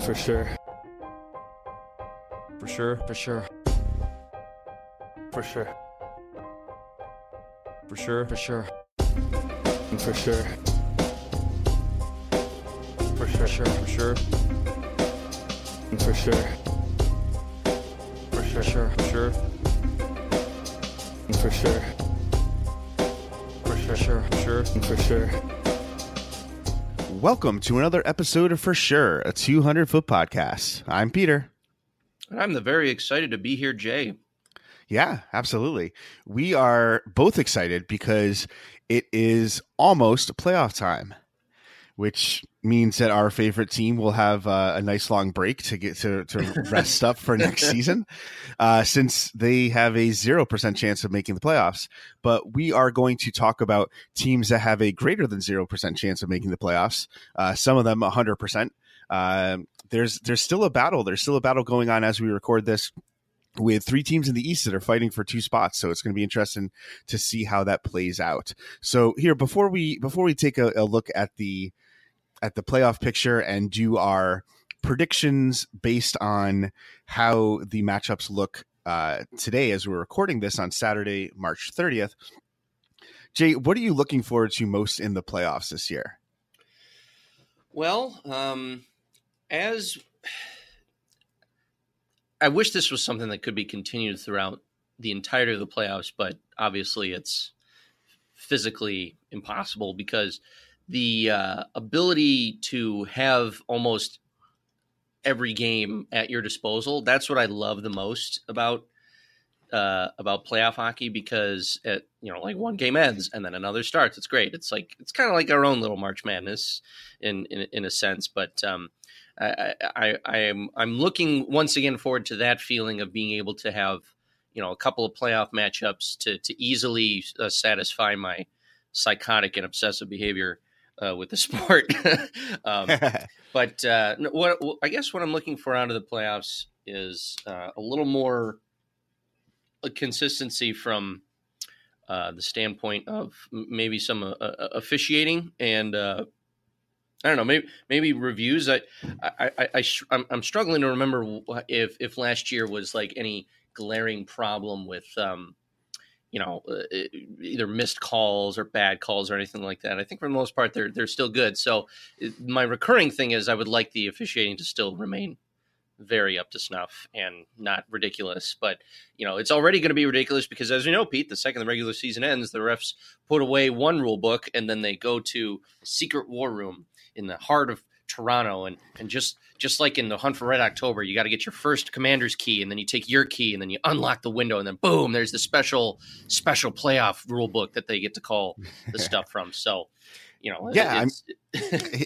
For sure. For sure. For sure. For sure. For sure. For sure. For sure. For sure. For sure. For sure. For sure. For sure. For sure. For sure. For sure. For sure. For sure. Welcome to another episode of For Sure, a 200 foot podcast. I'm Peter. And I'm the very excited to be here, Jay. Yeah, absolutely. We are both excited because it is almost playoff time, which means that our favorite team will have uh, a nice long break to get to, to rest up for next season, uh, since they have a 0% chance of making the playoffs. But we are going to talk about teams that have a greater than 0% chance of making the playoffs, uh, some of them 100%. Uh, there's there's still a battle. There's still a battle going on as we record this with three teams in the East that are fighting for two spots. So it's going to be interesting to see how that plays out. So here, before we before we take a, a look at the at the playoff picture and do our predictions based on how the matchups look uh, today, as we're recording this on Saturday, March 30th. Jay, what are you looking forward to most in the playoffs this year? Well, um, as I wish this was something that could be continued throughout the entirety of the playoffs, but obviously it's physically impossible because the uh, ability to have almost every game at your disposal that's what i love the most about uh, about playoff hockey because it you know like one game ends and then another starts. It's great. It's like it's kind of like our own little march madness in in, in a sense but um, I, I, I am I'm looking once again forward to that feeling of being able to have you know a couple of playoff matchups to to easily uh, satisfy my psychotic and obsessive behavior uh, with the sport. um, but uh, what I guess what I'm looking for out of the playoffs is uh, a little more consistency from uh, the standpoint of maybe some uh, officiating and uh, I don't know, maybe maybe reviews. I I, I, I I'm, I'm struggling to remember if if last year was like any glaring problem with um, you know uh, either missed calls or bad calls or anything like that. I think for the most part they're they're still good. So my recurring thing is I would like the officiating to still remain very up to snuff and not ridiculous. But you know, it's already going to be ridiculous because, as you know, Pete, the second the regular season ends, the refs put away one rule book and then they go to secret war room in the heart of Toronto, and and just just like in the Hunt for Red October, you got to get your first commander's key, and then you take your key, and then you unlock the window, and then boom, there's the special special playoff rule book that they get to call the stuff from. So, you know, yeah.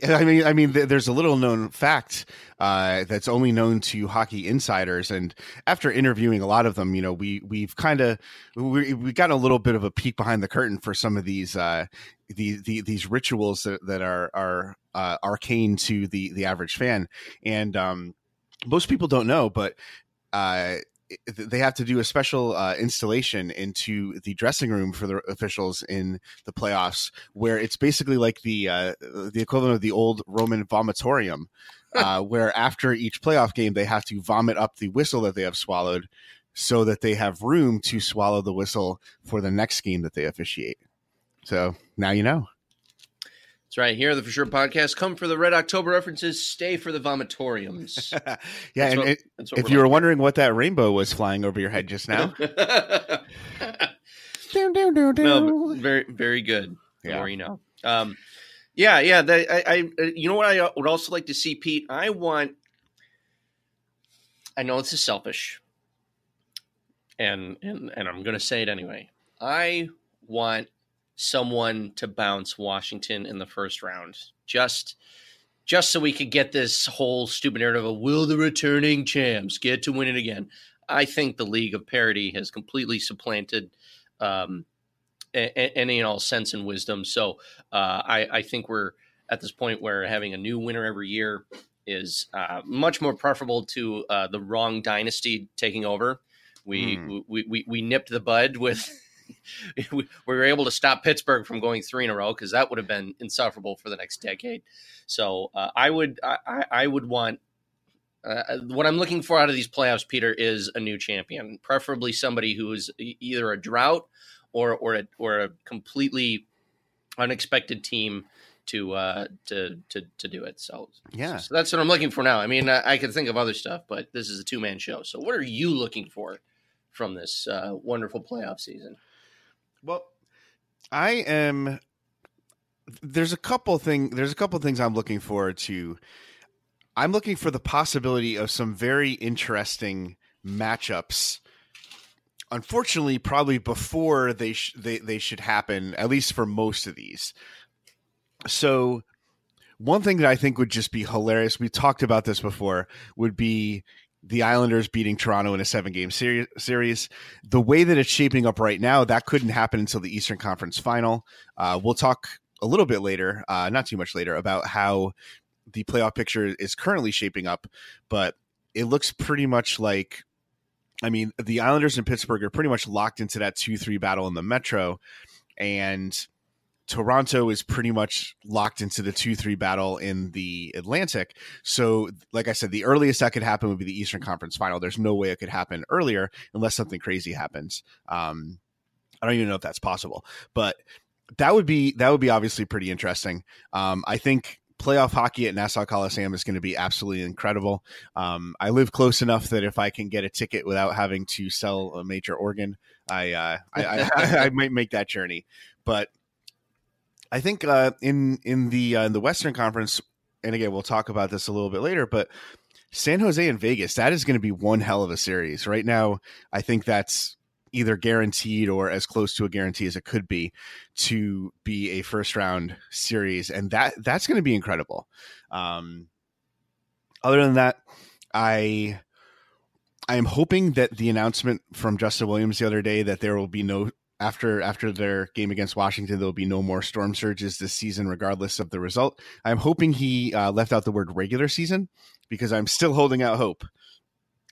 I mean, I mean, there's a little known fact uh, that's only known to hockey insiders, and after interviewing a lot of them, you know, we we've kind of we we got a little bit of a peek behind the curtain for some of these uh, the, the these rituals that, that are are uh, arcane to the the average fan, and um, most people don't know, but uh, they have to do a special uh, installation into the dressing room for the officials in the playoffs, where it's basically like the uh, the equivalent of the old Roman vomitorium, uh, where after each playoff game they have to vomit up the whistle that they have swallowed, so that they have room to swallow the whistle for the next game that they officiate. So now you know. That's right. Here, the For Sure podcast. Come for the Red October references. Stay for the vomitoriums. yeah, That's and what- it, if you were wondering what that rainbow was flying over your head just now, no, very, very good. Yeah. know. Um, yeah, yeah. That, I, I, uh, you know what I would also like to see, Pete. I want. I know this is selfish, and and and I'm going to say it anyway. I want someone to bounce Washington in the first round, just just so we could get this whole stupid narrative of will the returning champs get to win it again. I think the League of Parity has completely supplanted um, any and all sense and wisdom. So uh, I, I think we're at this point where having a new winner every year is uh, much more preferable to uh, the wrong dynasty taking over. We, Hmm. we, we we nipped the bud with. we were able to stop Pittsburgh from going three in a row because that would have been insufferable for the next decade. So uh, I would I, I- would want Uh, what I'm looking for out of these playoffs, Peter, is a new champion, preferably somebody who is either a drought or or a, or a completely unexpected team to uh, to to to do it. So Yeah. so that's what I'm looking for now. I mean, I, I can think of other stuff, but this is a two man show. So what are you looking for from this uh, wonderful playoff season? Well, I am. There's a couple thing. There's a couple things I'm looking forward to. I'm looking for the possibility of some very interesting matchups. Unfortunately, probably before they sh- they they should happen, at least for most of these. So, one thing that I think would just be hilarious. We talked about this before. Would be the Islanders beating Toronto in a seven game series. The way that it's shaping up right now, that couldn't happen until the Eastern Conference Final. Uh, we'll talk a little bit later, uh, not too much later, about how the playoff picture is currently shaping up, but it looks pretty much like. I mean, the Islanders and Pittsburgh are pretty much locked into that 2 3 battle in the Metro. And Toronto is pretty much locked into the 2 3 battle in the Atlantic. So, like I said, the earliest that could happen would be the Eastern Conference final. There's no way it could happen earlier unless something crazy happens. Um, I don't even know if that's possible, but that would be that would be obviously pretty interesting. Um, I think playoff hockey at Nassau Coliseum is going to be absolutely incredible. Um, I live close enough that if I can get a ticket without having to sell a major organ, I uh, I, I, I might make that journey. But I think uh, in in the uh, in the Western Conference, and again we'll talk about this a little bit later, but San Jose and Vegas, that is going to be one hell of a series. Right now, I think that's either guaranteed or as close to a guarantee as it could be to be a first round series, and that that's going to be incredible. Um, other than that, I I am hoping that the announcement from Justin Williams the other day that there will be no after after their game against Washington, there will be no more storm surges this season, regardless of the result. I'm hoping he uh, left out the word regular season because I'm still holding out hope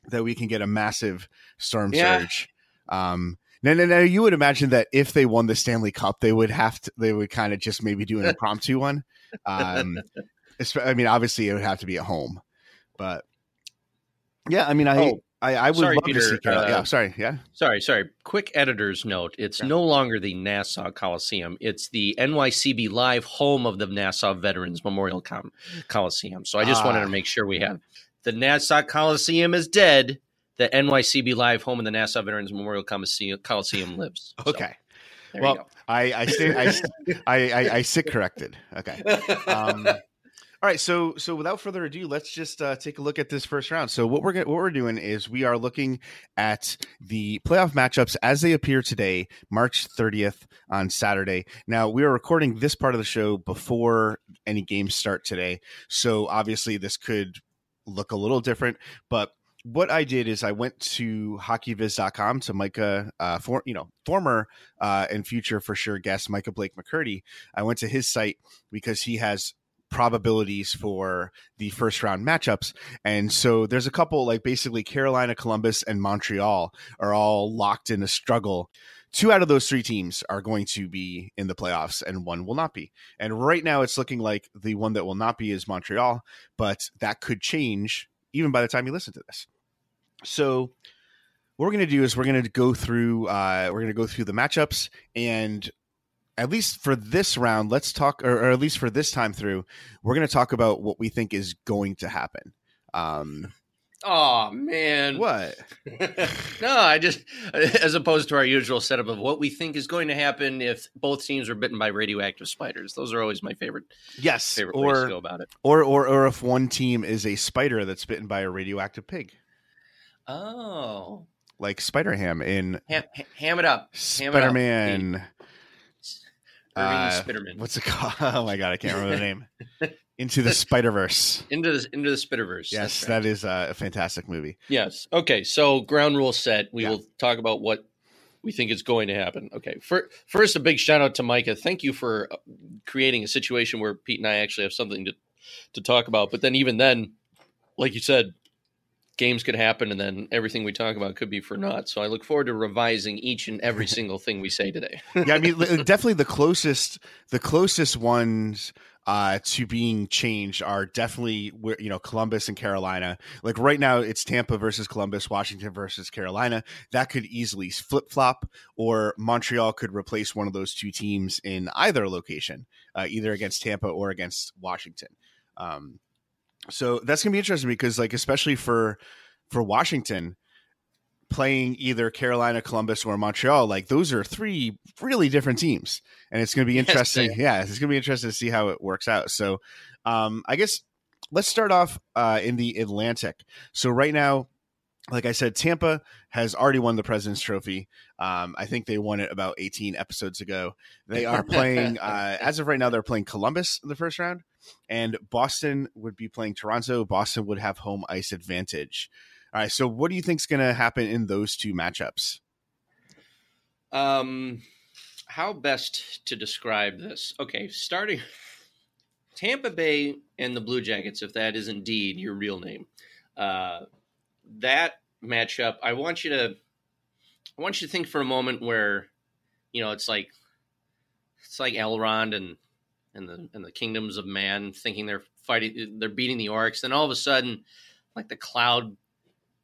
that we can get a massive storm Yeah. surge. Um, now, now, now, you would imagine that if they won the Stanley Cup, they would have to, they would kind of just maybe do an impromptu one. Um, I mean, obviously, it would have to be at home, but yeah, I mean, I Oh, I, I would sorry, love Peter, to see Carolina. uh, yeah, sorry, yeah. Sorry, sorry. Quick editor's note. It's Yeah. no longer the Nassau Coliseum. It's the NYCB Live home of the Nassau Veterans Memorial Com- Coliseum. So I just wanted Ah. to make sure we have the Nassau Coliseum is dead. The NYCB Live home of the Nassau Veterans Memorial Coliseum, Coliseum lives. So, Okay. there well. I I, stay, I, I I I sit corrected. Okay. Um, all right, so so without further ado, let's just uh, take a look at this first round. So what we're what we're doing is we are looking at the playoff matchups as they appear today, March 30th on Saturday. Now we are recording this part of the show before any games start today, so obviously this could look a little different, but what I did is I went to hockeyviz.com to Micah, uh, for you know, former uh, and future for sure guest Micah Blake McCurdy. I went to his site because he has probabilities for the first round matchups. And so there's a couple like basically Carolina, Columbus, and Montreal are all locked in a struggle. Two out of those three teams are going to be in the playoffs, and one will not be. And right now, it's looking like the one that will not be is Montreal, but that could change even by the time you listen to this. So, what we're going to do is we're going to go through uh, we're going to go through the matchups and at least for this round let's talk or, or at least for this time through we're going to talk about what we think is going to happen um Oh man. what no, I just as opposed to our usual setup of what we think is going to happen if both teams are bitten by radioactive spiders. Those are always my favorite yes favorite ways to go or, about it. or or or if one team is a spider that's bitten by a radioactive pig Oh, like spider ham in ham, ham it up, Ham it up. spider-man Irving uh, Spitterman. what's it called oh my god i can't remember the name into the spider-verse into the into the Spitterverse. yes That's right. that is a fantastic movie Yes. Okay. So ground rule set. We Yeah. will talk about what we think is going to happen. Okay. For, first, a big shout out to Micah. Thank you for uh, creating a situation where Pete and I actually have something to to talk about. But then, even then, like you said, games could happen, and then everything we talk about could be for naught. So I look forward to revising each and every single thing we say today. yeah, I mean, definitely the closest, the closest ones uh, to being changed are definitely where you know Columbus and Carolina. Like right now, it's Tampa versus Columbus, Washington versus Carolina. That could easily flip flop, or Montreal could replace one of those two teams in either location, uh, either against Tampa or against Washington. Um, so that's gonna be interesting because, like, especially for for Washington, playing either Carolina, Columbus, or Montreal, like those are three really different teams, and it's going to be interesting. they- yeah, it's going to be interesting to see how it works out. So, um, I guess let's start off uh, in the Atlantic. So right now, like I said, Tampa has already won the President's Trophy. Um, I think they won it about 18 episodes ago. They are playing, uh, as of right now, they're playing Columbus in the first round, and Boston would be playing Toronto. Boston would have home ice advantage. All right. So, what do you think is going to happen in those two matchups? Um, how best to describe this? Okay, starting Tampa Bay and the Blue Jackets, if that is indeed your real name, uh, that matchup. I want you to, I want you to think for a moment where, you know, it's like, it's like Elrond and and the and the kingdoms of man thinking they're fighting, they're beating the orcs, then all of a sudden, like the cloud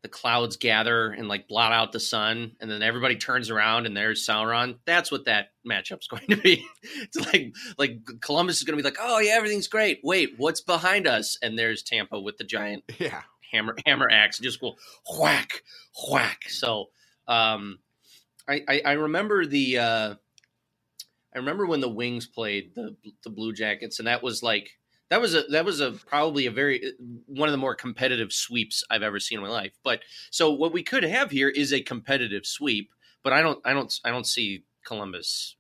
the clouds gather and like blot out the sun, and then everybody turns around and there's Sauron. That's what that matchup's going to be. it's like like Columbus is going to be like, oh yeah, everything's great. Wait, what's behind us? And there's Tampa with the giant Yeah. Hammer hammer axe, just go whack whack. So um, I, I I remember the uh, I remember when the Wings played the the Blue Jackets, and that was like that was a that was a probably a very one of the more competitive sweeps I've ever seen in my life. But so what we could have here is a competitive sweep, but I don't I don't I don't see Columbus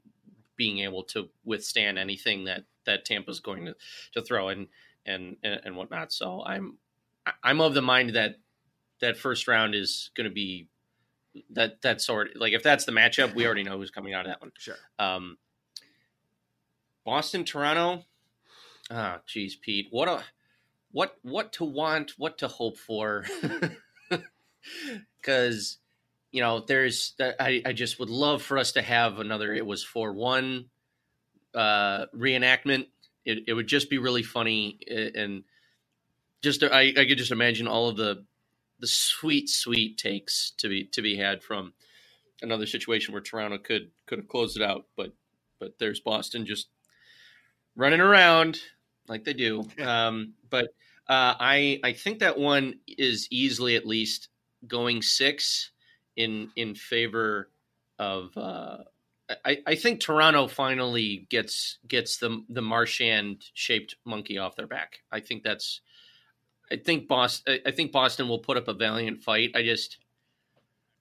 being able to withstand anything that that Tampa's going to, to throw and and, and whatnot. So I'm I'm of the mind that that first round is going to be that that sort like if that's the matchup, we already know who's coming out of that one. Sure. Um, Boston, Toronto. Ah, geez, Pete, what a what what to want, what to hope for, because you know there's I I just would love for us to have another. It was for one uh, reenactment. It it would just be really funny and just I I could just imagine all of the the sweet sweet takes to be to be had from another situation where Toronto could could have closed it out, but but there's Boston just running around like they do. Um, but uh, I I think that one is easily at least going six in in favor of. Uh, I, I think Toronto finally gets gets the the Marchand shaped monkey off their back. I think that's. I think Boston. I think Boston will put up a valiant fight. I just.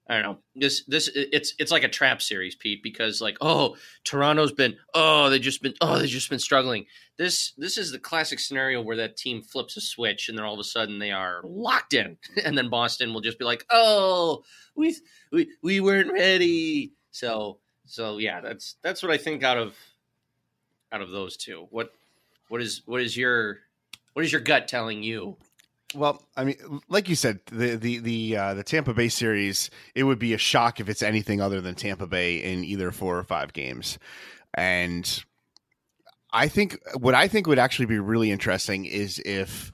I don't know. This this it's it's like a trap series, Pete, because like oh Toronto's been oh they just been oh they've just been struggling. This this is the classic scenario where that team flips a switch and then all of a sudden they are locked in, and then Boston will just be like oh we we we weren't ready. So so yeah, that's that's what I think out of out of those two. What what is what is your what is your gut telling you? Well, I mean, like you said, the the the uh, the Tampa Bay series, it would be a shock if it's anything other than Tampa Bay in either four or five games, and I think what I think would actually be really interesting is if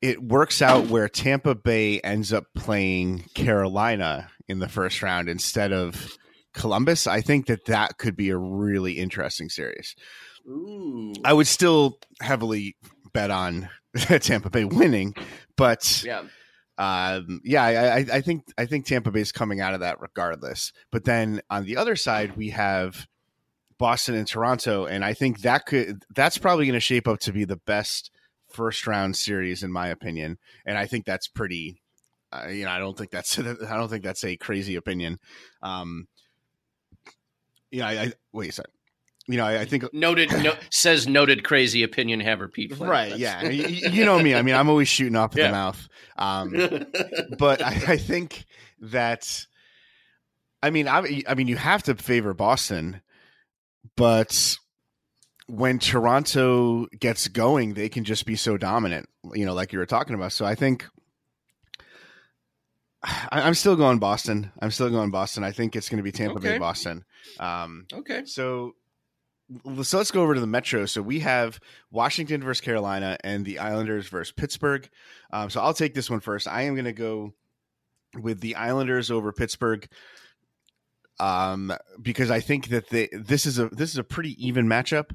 it works out where Tampa Bay ends up playing Carolina in the first round instead of Columbus. I think that that could be a really interesting series. Ooh, I would still heavily bet on Tampa Bay winning, but yeah. um, yeah, I, I, I think I think Tampa Bay is coming out of that regardless. But then on the other side, we have Boston and Toronto, and I think that could that's probably going to shape up to be the best first round series in my opinion. And I think that's pretty. Uh, you know, I don't think that's I don't think that's a crazy opinion. Um, yeah, I, I wait, sorry. You know, I, I think Noted no, says noted crazy opinion haver Pete. Flynn. right. That's- Yeah, you, you know me. I mean, I'm always shooting off at Yeah. the mouth. Um, but I, I think that I mean I, I mean you have to favor Boston, but when Toronto gets going, they can just be so dominant, you know, like you were talking about. So I think I, I'm still going Boston. I'm still going Boston. I think it's going to be Tampa Bay Boston. Um, okay. so so let's go over to the Metro. So we have Washington versus Carolina and the Islanders versus Pittsburgh. Um, so I'll take this one first. I am going to go with the Islanders over Pittsburgh um, because I think that they, this is a this is a pretty even matchup.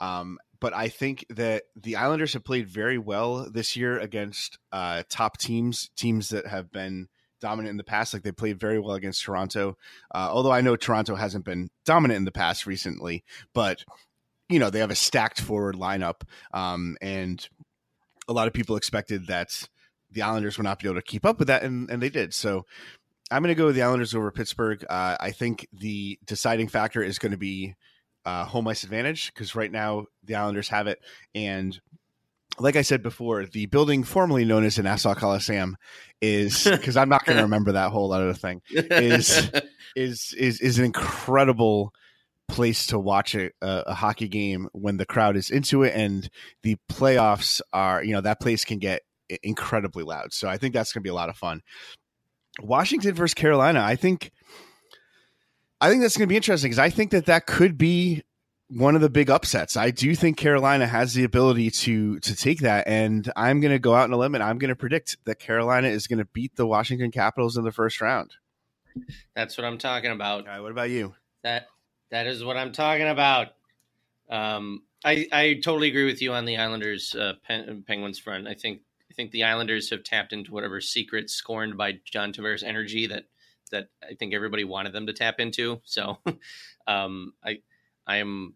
Um, but I think that the Islanders have played very well this year against uh, top teams, teams that have been dominant in the past. Like they played very well against Toronto. Uh, although I know Toronto hasn't been dominant in the past recently, but you know they have a stacked forward lineup, um, and a lot of people expected that the Islanders would not be able to keep up with that, and, and they did. So I'm going to go with the Islanders over Pittsburgh. Uh, I think the deciding factor is going to be uh, home ice advantage because right now the Islanders have it, and like I said before, the building formerly known as the Nassau Coliseum is because I'm not going to remember that whole other thing is is is is an incredible place to watch a, a, hockey game when the crowd is into it and the playoffs are you know that place can get incredibly loud. So I think that's going to be a lot of fun. Washington versus Carolina, I think I think that's going to be interesting because I think that that could be one of the big upsets. I do think Carolina has the ability to to take that, and I'm going to go out on a limb and I'm going to predict that Carolina is going to beat the Washington Capitals in the first round. That's what I'm talking about. All right, what about you? That that is what I'm talking about. Um, I I totally agree with you on the Islanders uh, Pen- Penguins front. I think I think the Islanders have tapped into whatever secret scorned by John Tavares energy that that I think everybody wanted them to tap into. So um, I I am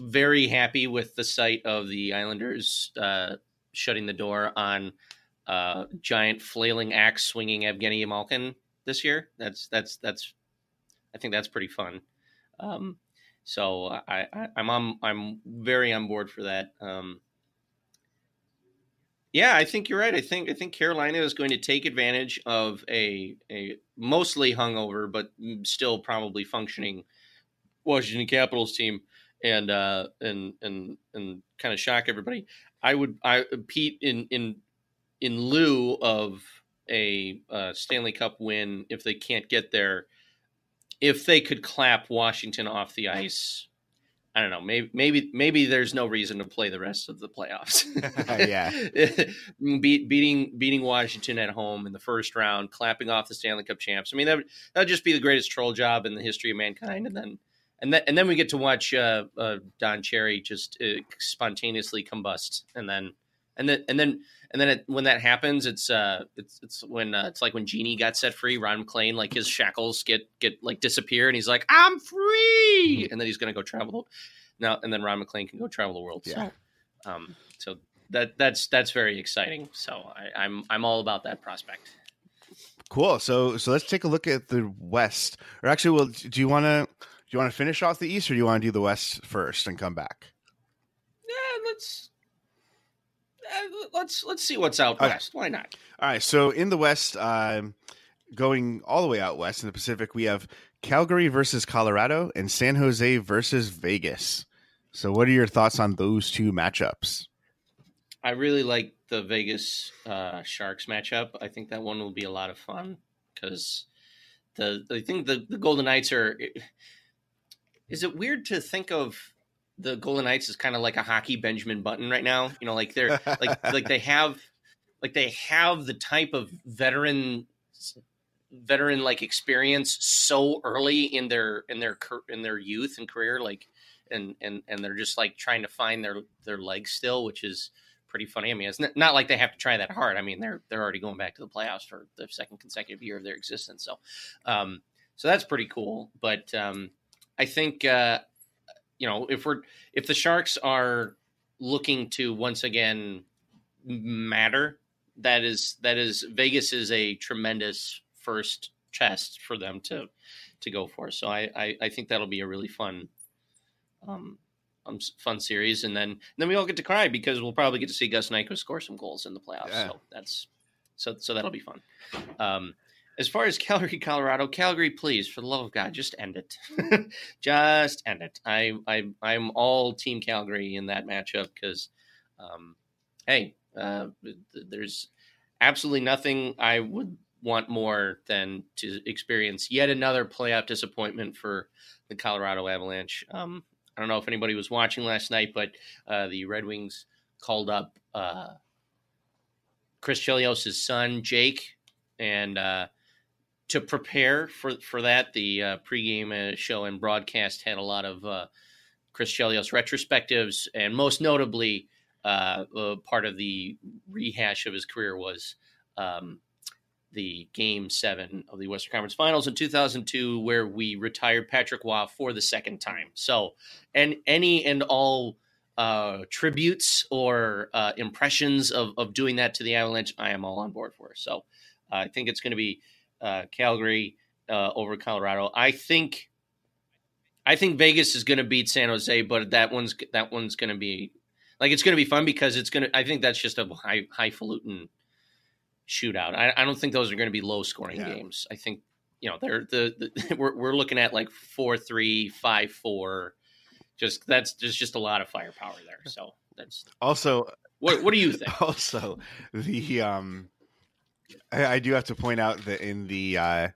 very happy with the sight of the Islanders uh, shutting the door on uh, giant flailing axe swinging Evgeny Malkin this year. That's that's that's I think that's pretty fun. Um, so I, I am on I'm very on board for that. Um, yeah, I think you're right. I think I think Carolina is going to take advantage of a a mostly hungover but still probably functioning Washington Capitals team and uh, and and and kind of shock everybody. I would I Pete in in in lieu of a uh, Stanley Cup win if they can't get there. If they could clap Washington off the ice, I don't know. Maybe maybe maybe there's no reason to play the rest of the playoffs. yeah, Be, beating beating Washington at home in the first round, clapping off the Stanley Cup champs. I mean that would that would just be the greatest troll job in the history of mankind. And then and then and then we get to watch uh, uh, Don Cherry just uh, spontaneously combust, and then and then and then and then it, when that happens, it's uh it's it's when uh, it's like when Genie got set free, Ron MacLean, like his shackles get get like disappear, and he's like I'm free, and then he's gonna go travel the world now, and then Ron MacLean can go travel the world. Yeah. So, um, so that that's that's very exciting. So I, I'm I'm all about that prospect. Cool. So so let's take a look at the West. Or actually, well, do you want to? You want to finish off the East, or do you want to do the West first and come back? Yeah, let's uh, let's let's see what's out okay. west. Why not? All right. So in the West, um, going all the way out west in the Pacific, we have Calgary versus Colorado and San Jose versus Vegas. So, what are your thoughts on those two matchups? I really like the Vegas uh, Sharks matchup. I think that one will be a lot of fun because the I think the, the Golden Knights are is it weird to think of the Golden Knights as kind of like a hockey Benjamin Button right now? You know, like they're like like they have like they have the type of veteran veteran like experience so early in their in their in their youth and career like and and and they're just like trying to find their their legs still which is pretty funny. I mean it's not like they have to try that hard. I mean they're they're already going back to the playoffs for the second consecutive year of their existence. So um so that's pretty cool. But um I think uh, you know if we're if the Sharks are looking to once again matter, that is that is Vegas is a tremendous first test for them to to go for. So I I, I think that'll be a really fun um, um fun series, and then and then we all get to cry because we'll probably get to see Gus Nyquist score some goals in the playoffs. Yeah. So that's so so that'll be fun. Um, as far as Calgary, Colorado, Calgary, please, for the love of God, just end it. just end it. I, I, I'm all Team Calgary in that matchup because, um, hey, uh, there's absolutely nothing I would want more than to experience yet another playoff disappointment for the Colorado Avalanche. Um, I don't know if anybody was watching last night, but uh, the Red Wings called up uh, Chris Chelios' son, Jake, and uh, to prepare for for that, the uh, pregame uh, show and broadcast had a lot of uh, Chris Chelios retrospectives, and most notably, uh, uh, part of the rehash of his career was um, the Game Seven of the Western Conference Finals in 2002, where we retired Patrick Roy for the second time. So, and any and all uh, tributes or impressions of, of doing that to the Avalanche, I am all on board for. So, I think it's going to be uh, Calgary uh, over Colorado. I think. I think Vegas is going to beat San Jose, but that one's that one's going to be like it's going to be fun because it's going to. I think that's just a high highfalutin shootout. I, I don't think those are going to be low scoring Yeah. games. I think you know they're the, the we're we're looking at like four three five four. Just that's there's just a lot of firepower there. So that's Also, what what do you think? also the um I, I do have to point out that in the uh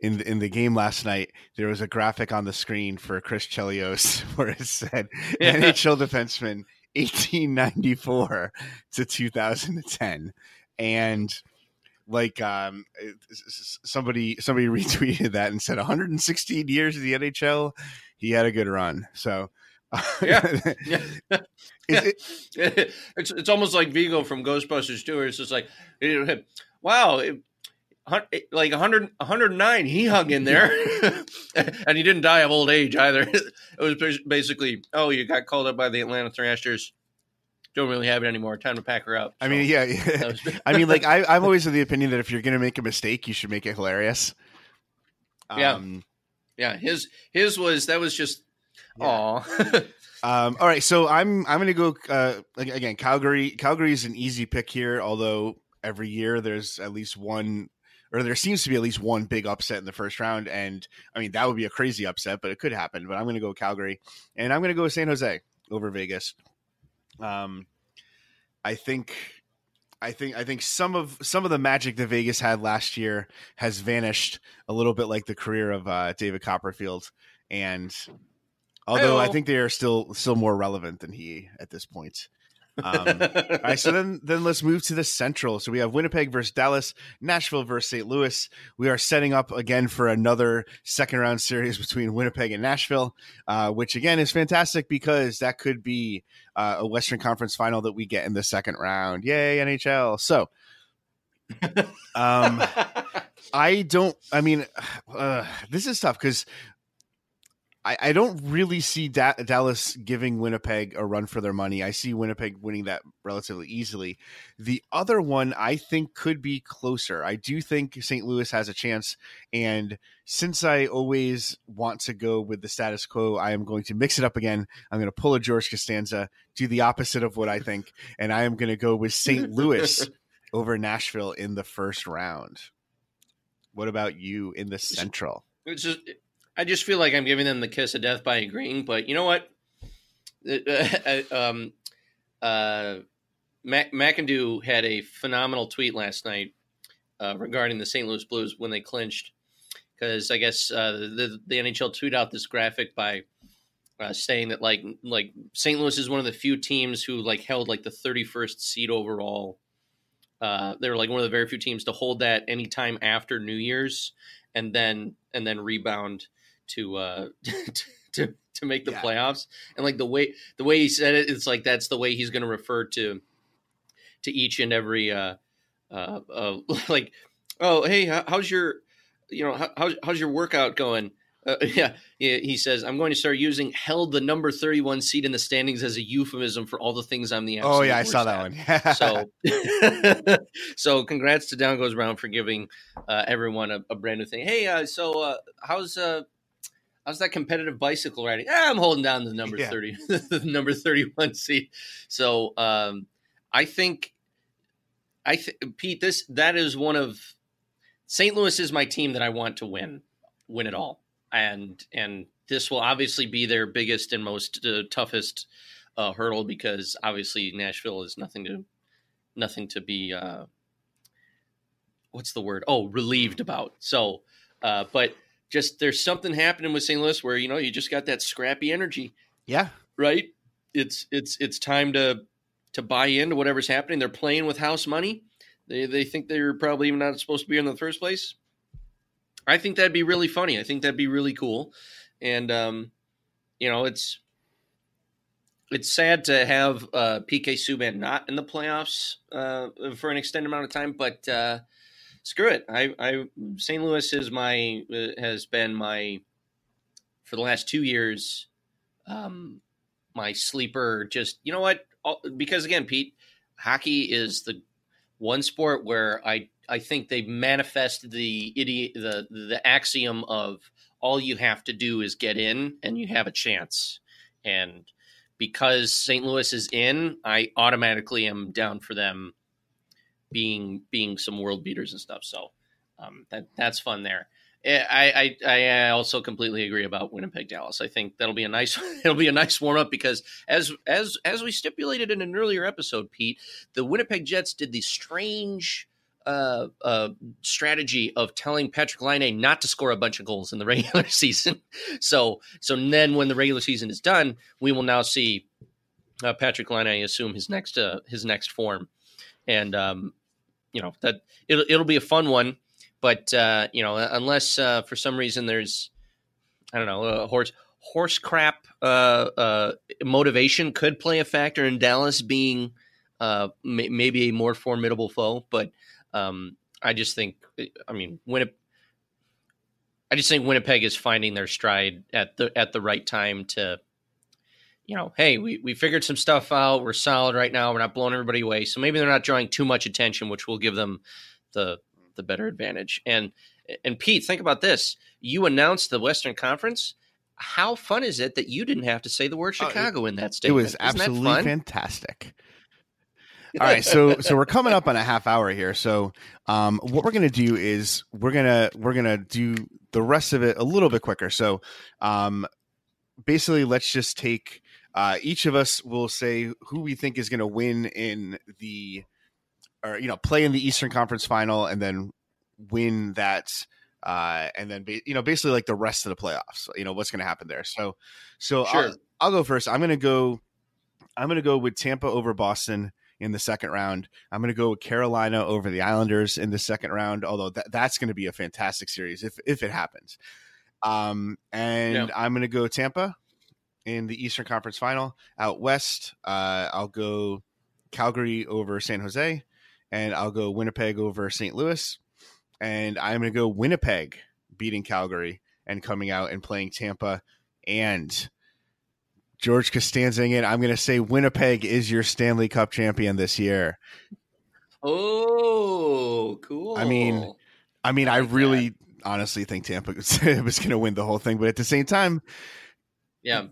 in the, in the game last night there was a graphic on the screen for Chris Chelios where it said Yeah. NHL defenseman 1894 to 2010 and like um it- s- s- somebody somebody retweeted that and said 116 years in the NHL he had a good run so Yeah. Is it, it's it's almost like Vigo from Ghostbusters 2. where It's just like, it- wow, it- like 100, 109, he hung in there, and he didn't die of old age either. It was basically, oh, you got called up by the Atlanta Thrashers. Don't really have it anymore. Time to pack her up. I mean, So, yeah, I mean, like I, I'm always of the opinion that if you're going to make a mistake, you should make it hilarious. Yeah. Um, yeah, his his was that was just, Yeah. aw. Um, all right, so I'm I'm going to go uh, again. Calgary Calgary is an easy pick here, although every year there's at least one, or there seems to be at least one big upset in the first round, and I mean that would be a crazy upset, but it could happen. But I'm going to go Calgary, and I'm going to go San Jose over Vegas. Um, I think I think I think some of some of the magic that Vegas had last year has vanished a little bit, like the career of uh, David Copperfield. And although I Hey-o. think they are still still more relevant than he at this point. Um, all right, so then then let's move to the Central. So we have Winnipeg versus Dallas, Nashville versus St. Louis. We are setting up again for another second round series between Winnipeg and Nashville, uh, which again is fantastic because that could be uh, a Western Conference final that we get in the second round. Yay, NHL! So, um, I don't. I mean, uh, this is tough because I, I don't really see da- Dallas giving Winnipeg a run for their money. I see Winnipeg winning that relatively easily. The other one I think could be closer. I do think St. Louis has a chance, and since I always want to go with the status quo, I am going to mix it up again. I'm going to pull a George Costanza, do the opposite of what I think, and I am going to go with St. Louis over Nashville in the first round. What about you in the Central? It's just, I just feel like I'm giving them the kiss of death by agreeing. But you know what? Uh, um, uh, Mac- had a phenomenal tweet last night uh, regarding the St. Louis Blues when they clinched. Because I guess uh, the, the NHL tweeted out this graphic by uh, saying that like like St. Louis is one of the few teams who like held like the 31st seed overall. Uh, they were like one of the very few teams to hold that anytime after New Year's, and then and then rebound to uh, to to make the Yeah. playoffs. And like the way the way he said it, it's like that's the way he's going to refer to to each and every uh, uh, uh, like oh hey how, how's your you know how, how's, how's your workout going uh, yeah, yeah he says i'm going to start using held the number 31 seat in the standings as a euphemism for all the things i'm the Oh yeah, I saw that at. one. so so congrats to Down Goes Brown for giving uh, everyone a, a brand new thing hey uh, so uh, how's uh how's that competitive bicycle riding ah, i'm holding down the number Yeah. 30 the number 31 seed so um i think i th- pete this that is one of st louis is my team that i want to win win it all and and this will obviously be their biggest and most uh, toughest uh, hurdle because obviously Nashville is nothing to nothing to be uh, what's the word? Oh, relieved about. So, uh, but just there's something happening with St. Louis where you know you just got that scrappy energy, Yeah, right? It's it's it's time to to buy into whatever's happening. They're playing with house money. They they think they're probably even not supposed to be in the first place. I think that'd be really funny. I think that'd be really cool. And um, you know, it's it's sad to have uh, PK Subban not in the playoffs uh, for an extended amount of time, but uh, screw it. I, I St. Louis is my uh, has been my for the last two years um, my sleeper. Just you know what? Because again, Pete, hockey is the one sport where I I think they manifest the idiot the the axiom of all you have to do is get in and you have a chance. And because St. Louis is in, I automatically am down for them being being some world beaters and stuff. So um, that that's fun there. Eh, I, I, I also completely agree about Winnipeg Dallas. I think that'll be a nice it'll be a nice warm up because as as as we stipulated in an earlier episode, Pete, the Winnipeg Jets did the strange uh, uh, strategy of telling Patrik Laine not to score a bunch of goals in the regular season. So so then when the regular season is done, we will now see uh, Patrik Laine assume his next uh, his next form, and um, you know that it'll it'll be a fun one. But uh, you know, unless uh, for some reason there's, I don't know, horse horse crap uh, uh, motivation could play a factor in Dallas being uh, may, maybe a more formidable foe. But um, I just think, I mean, Winnipeg. I just think Winnipeg is finding their stride at the at the right time to, you know, hey, we, we figured some stuff out. We're solid right now. We're not blowing everybody away. So maybe they're not drawing too much attention, which will give them the the better advantage. And and Pete, think about this: you announced the Western Conference. How fun is it that you didn't have to say the word Chicago oh, it, in that statement? It was Isn't absolutely fantastic. All right, so so we're coming up on a half hour here. So um, what we're gonna do is we're gonna we're gonna do the rest of it a little bit quicker. So um, basically, let's just take uh, each of us will say who we think is gonna win in the or you know play in the Eastern Conference Final and then win that uh, and then be, you know basically like the rest of the playoffs. You know what's going to happen there. So so sure. I'll, I'll go first. I'm going to go. I'm going to go with Tampa over Boston in the second round. I'm going to go with Carolina over the Islanders in the second round. Although that, that's going to be a fantastic series if if it happens. Um, and yeah. I'm going to go Tampa in the Eastern Conference Final. Out west, uh, I'll go Calgary over San Jose and I'll go Winnipeg over St. Louis, and I'm going to go Winnipeg beating Calgary and coming out and playing Tampa and George Costanza it. I'm going to say Winnipeg is your Stanley Cup champion this year. Oh, cool. I mean, I mean, I, like I really that. honestly think Tampa was going to win the whole thing, but at the same time, yeah,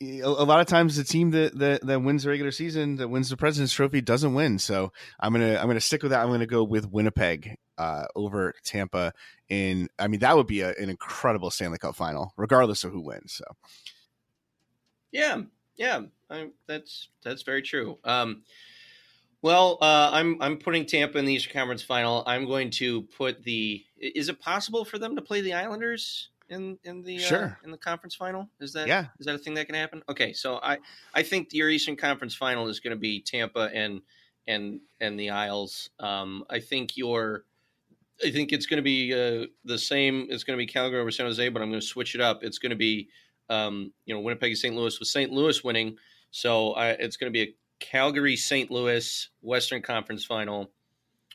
a, lot of times the team that, that that wins the regular season that wins the President's Trophy doesn't win. So I'm gonna I'm gonna stick with that. I'm gonna go with Winnipeg uh, over Tampa. In I mean that would be a, an incredible Stanley Cup final, regardless of who wins. So yeah, yeah, I, that's that's very true. Um, well, uh, I'm I'm putting Tampa in the Eastern Conference Final. I'm going to put the. Is it possible for them to play the Islanders? In in the uh, sure. in the conference final? Is that yeah? Is that a thing that can happen? Okay, so I I think your Eastern Conference final is going to be Tampa and and and the Isles. Um, I think your I think it's going to be uh, the same. It's going to be Calgary over San Jose, but I'm going to switch it up. It's going to be um, you know Winnipeg St. Louis with St. Louis winning. So I, it's going to be a Calgary St. Louis Western Conference final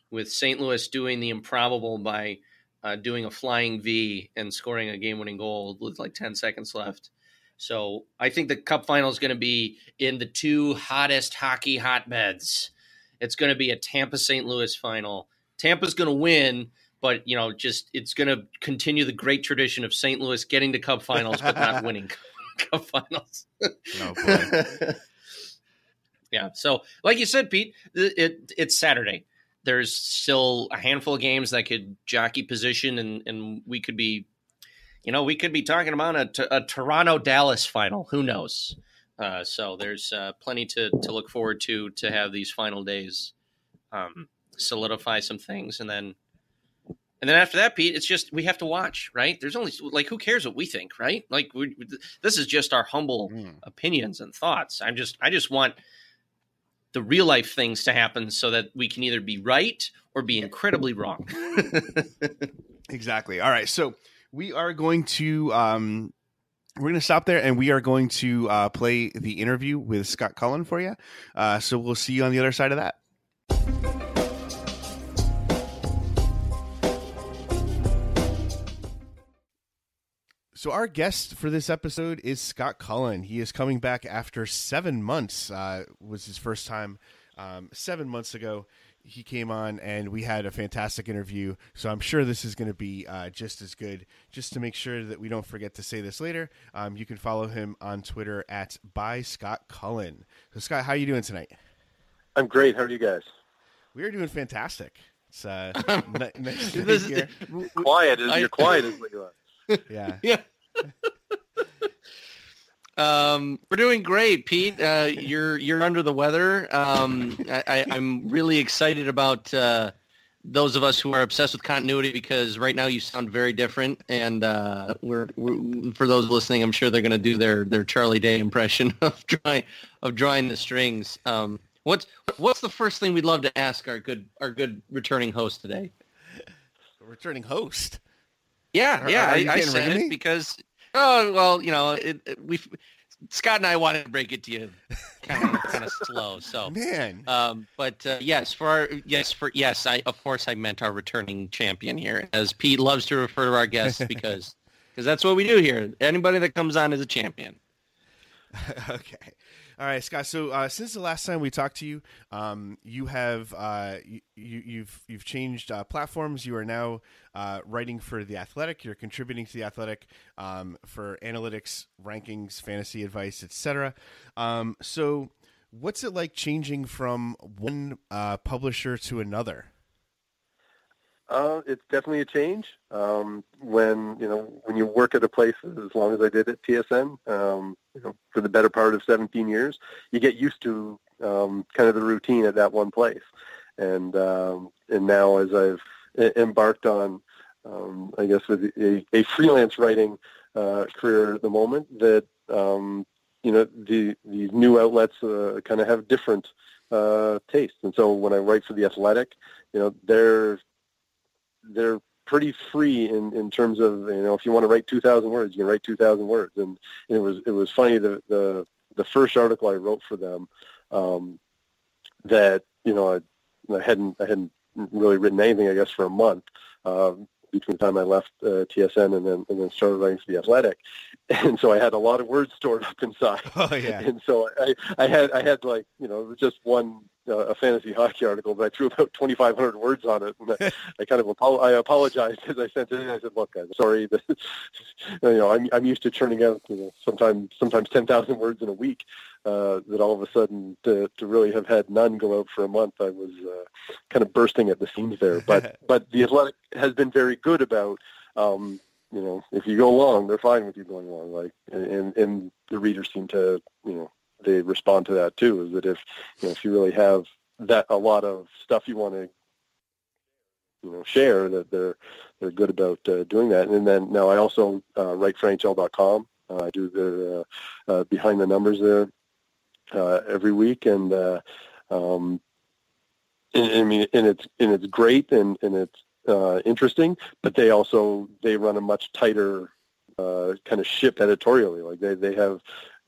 with St. Louis doing the improbable by uh, doing a flying V and scoring a game winning goal with like 10 seconds left. So I think the cup final is going to be in the two hottest hockey hotbeds. It's going to be a Tampa St. Louis final. Tampa's going to win, but you know, just it's going to continue the great tradition of St. Louis getting to cup finals but not winning cup finals. oh, yeah. So, like you said, Pete, it, it, it's Saturday there's still a handful of games that could jockey position, and and we could be, you know, we could be talking about a, a Toronto Dallas final. Who knows? Uh, so there's uh, plenty to to look forward to to have these final days um, solidify some things, and then And then after that, Pete, it's just we have to watch, right? There's only like who cares what we think, right? Like we, this is just our humble Mm. opinions and thoughts. I'm just I just want the real life things to happen so that we can either be right or be incredibly wrong. Exactly. All right. So we are going to um, we're going to stop there, and we are going to uh, play the interview with Scott Cullen for you. Uh, so we'll see you on the other side of that. So our guest for this episode is Scott Cullen. He is coming back after seven months. Uh, was his first time um, seven months ago. He came on and we had a fantastic interview. So I'm sure this is going to be uh, just as good. Just to make sure that we don't forget to say this later, um, you can follow him on Twitter at by Scott Cullen. So Scott, how are you doing tonight? I'm great. How are you guys? We are doing fantastic. It's uh, ni- nice to be here. Quiet. As, you're quiet as what you are. Yeah. Yeah. Um, we're doing great, Pete. Uh, you're you're under the weather. Um, I, I'm really excited about uh, those of us who are obsessed with continuity because right now you sound very different, and uh, we're, we're for those listening, I'm sure they're going to do their their Charlie Day impression of drawing of drawing the strings. Um, what's what's the first thing we'd love to ask our good our good returning host today? Returning host. Yeah, yeah, are I, I said it because oh well, you know, we Scott and I wanted to break it to you kind of kind of slow. So, Man. um, but uh, yes, for our yes for yes, I of course I meant our returning champion here, as Pete loves to refer to our guests because because that's what we do here. Anybody that comes on is a champion. okay. All right, Scott. So uh, since the last time we talked to you, um, you have uh, you, you, you've you've changed uh, platforms. You are now uh, writing for the Athletic. You're contributing to the Athletic um, for analytics, rankings, fantasy advice, etc. Um, so, what's it like changing from one uh, publisher to another? Uh, it's definitely a change. Um, when you know when you work at a place as long as I did at TSN, um, you know, for the better part of 17 years, you get used to um, kind of the routine at that one place. And um, and now as I've embarked on, um, I guess with a, a freelance writing uh, career at the moment, that um, you know the these new outlets uh, kind of have different uh, tastes. And so when I write for the Athletic, you know they're they're pretty free in, in terms of you know if you want to write 2,000 words, you can write 2,000 words. And, and it was it was funny the the the first article I wrote for them um, that you know I, I hadn't I hadn't really written anything I guess for a month. Um, between the time I left uh, TSN and then and then started writing for the Athletic, and so I had a lot of words stored up inside Oh yeah. and so I, I had I had like you know it was just one uh, a fantasy hockey article, but I threw about 2,500 words on it, and I, I kind of apo- I apologized as I sent it in. I said, "Look, guys, sorry that you know I'm I'm used to churning out you know sometimes sometimes 10,000 words in a week. Uh, that all of a sudden to to really have had none go out for a month, I was uh, kind of bursting at the seams there. But but the Athletic has been very good about. Um, you know, if you go long, they're fine with you going long. Like, and and the readers seem to, you know, they respond to that too. Is that if you know if you really have that a lot of stuff you want to, you know, share, that they're they're good about uh, doing that. And then now I also uh, write for NHL.com. Uh, I do the uh, uh, behind the numbers there uh, every week, and uh, um, and, I mean, and it's and it's great, and and it's interesting. But they also they run a much tighter kind of ship editorially. Like they they have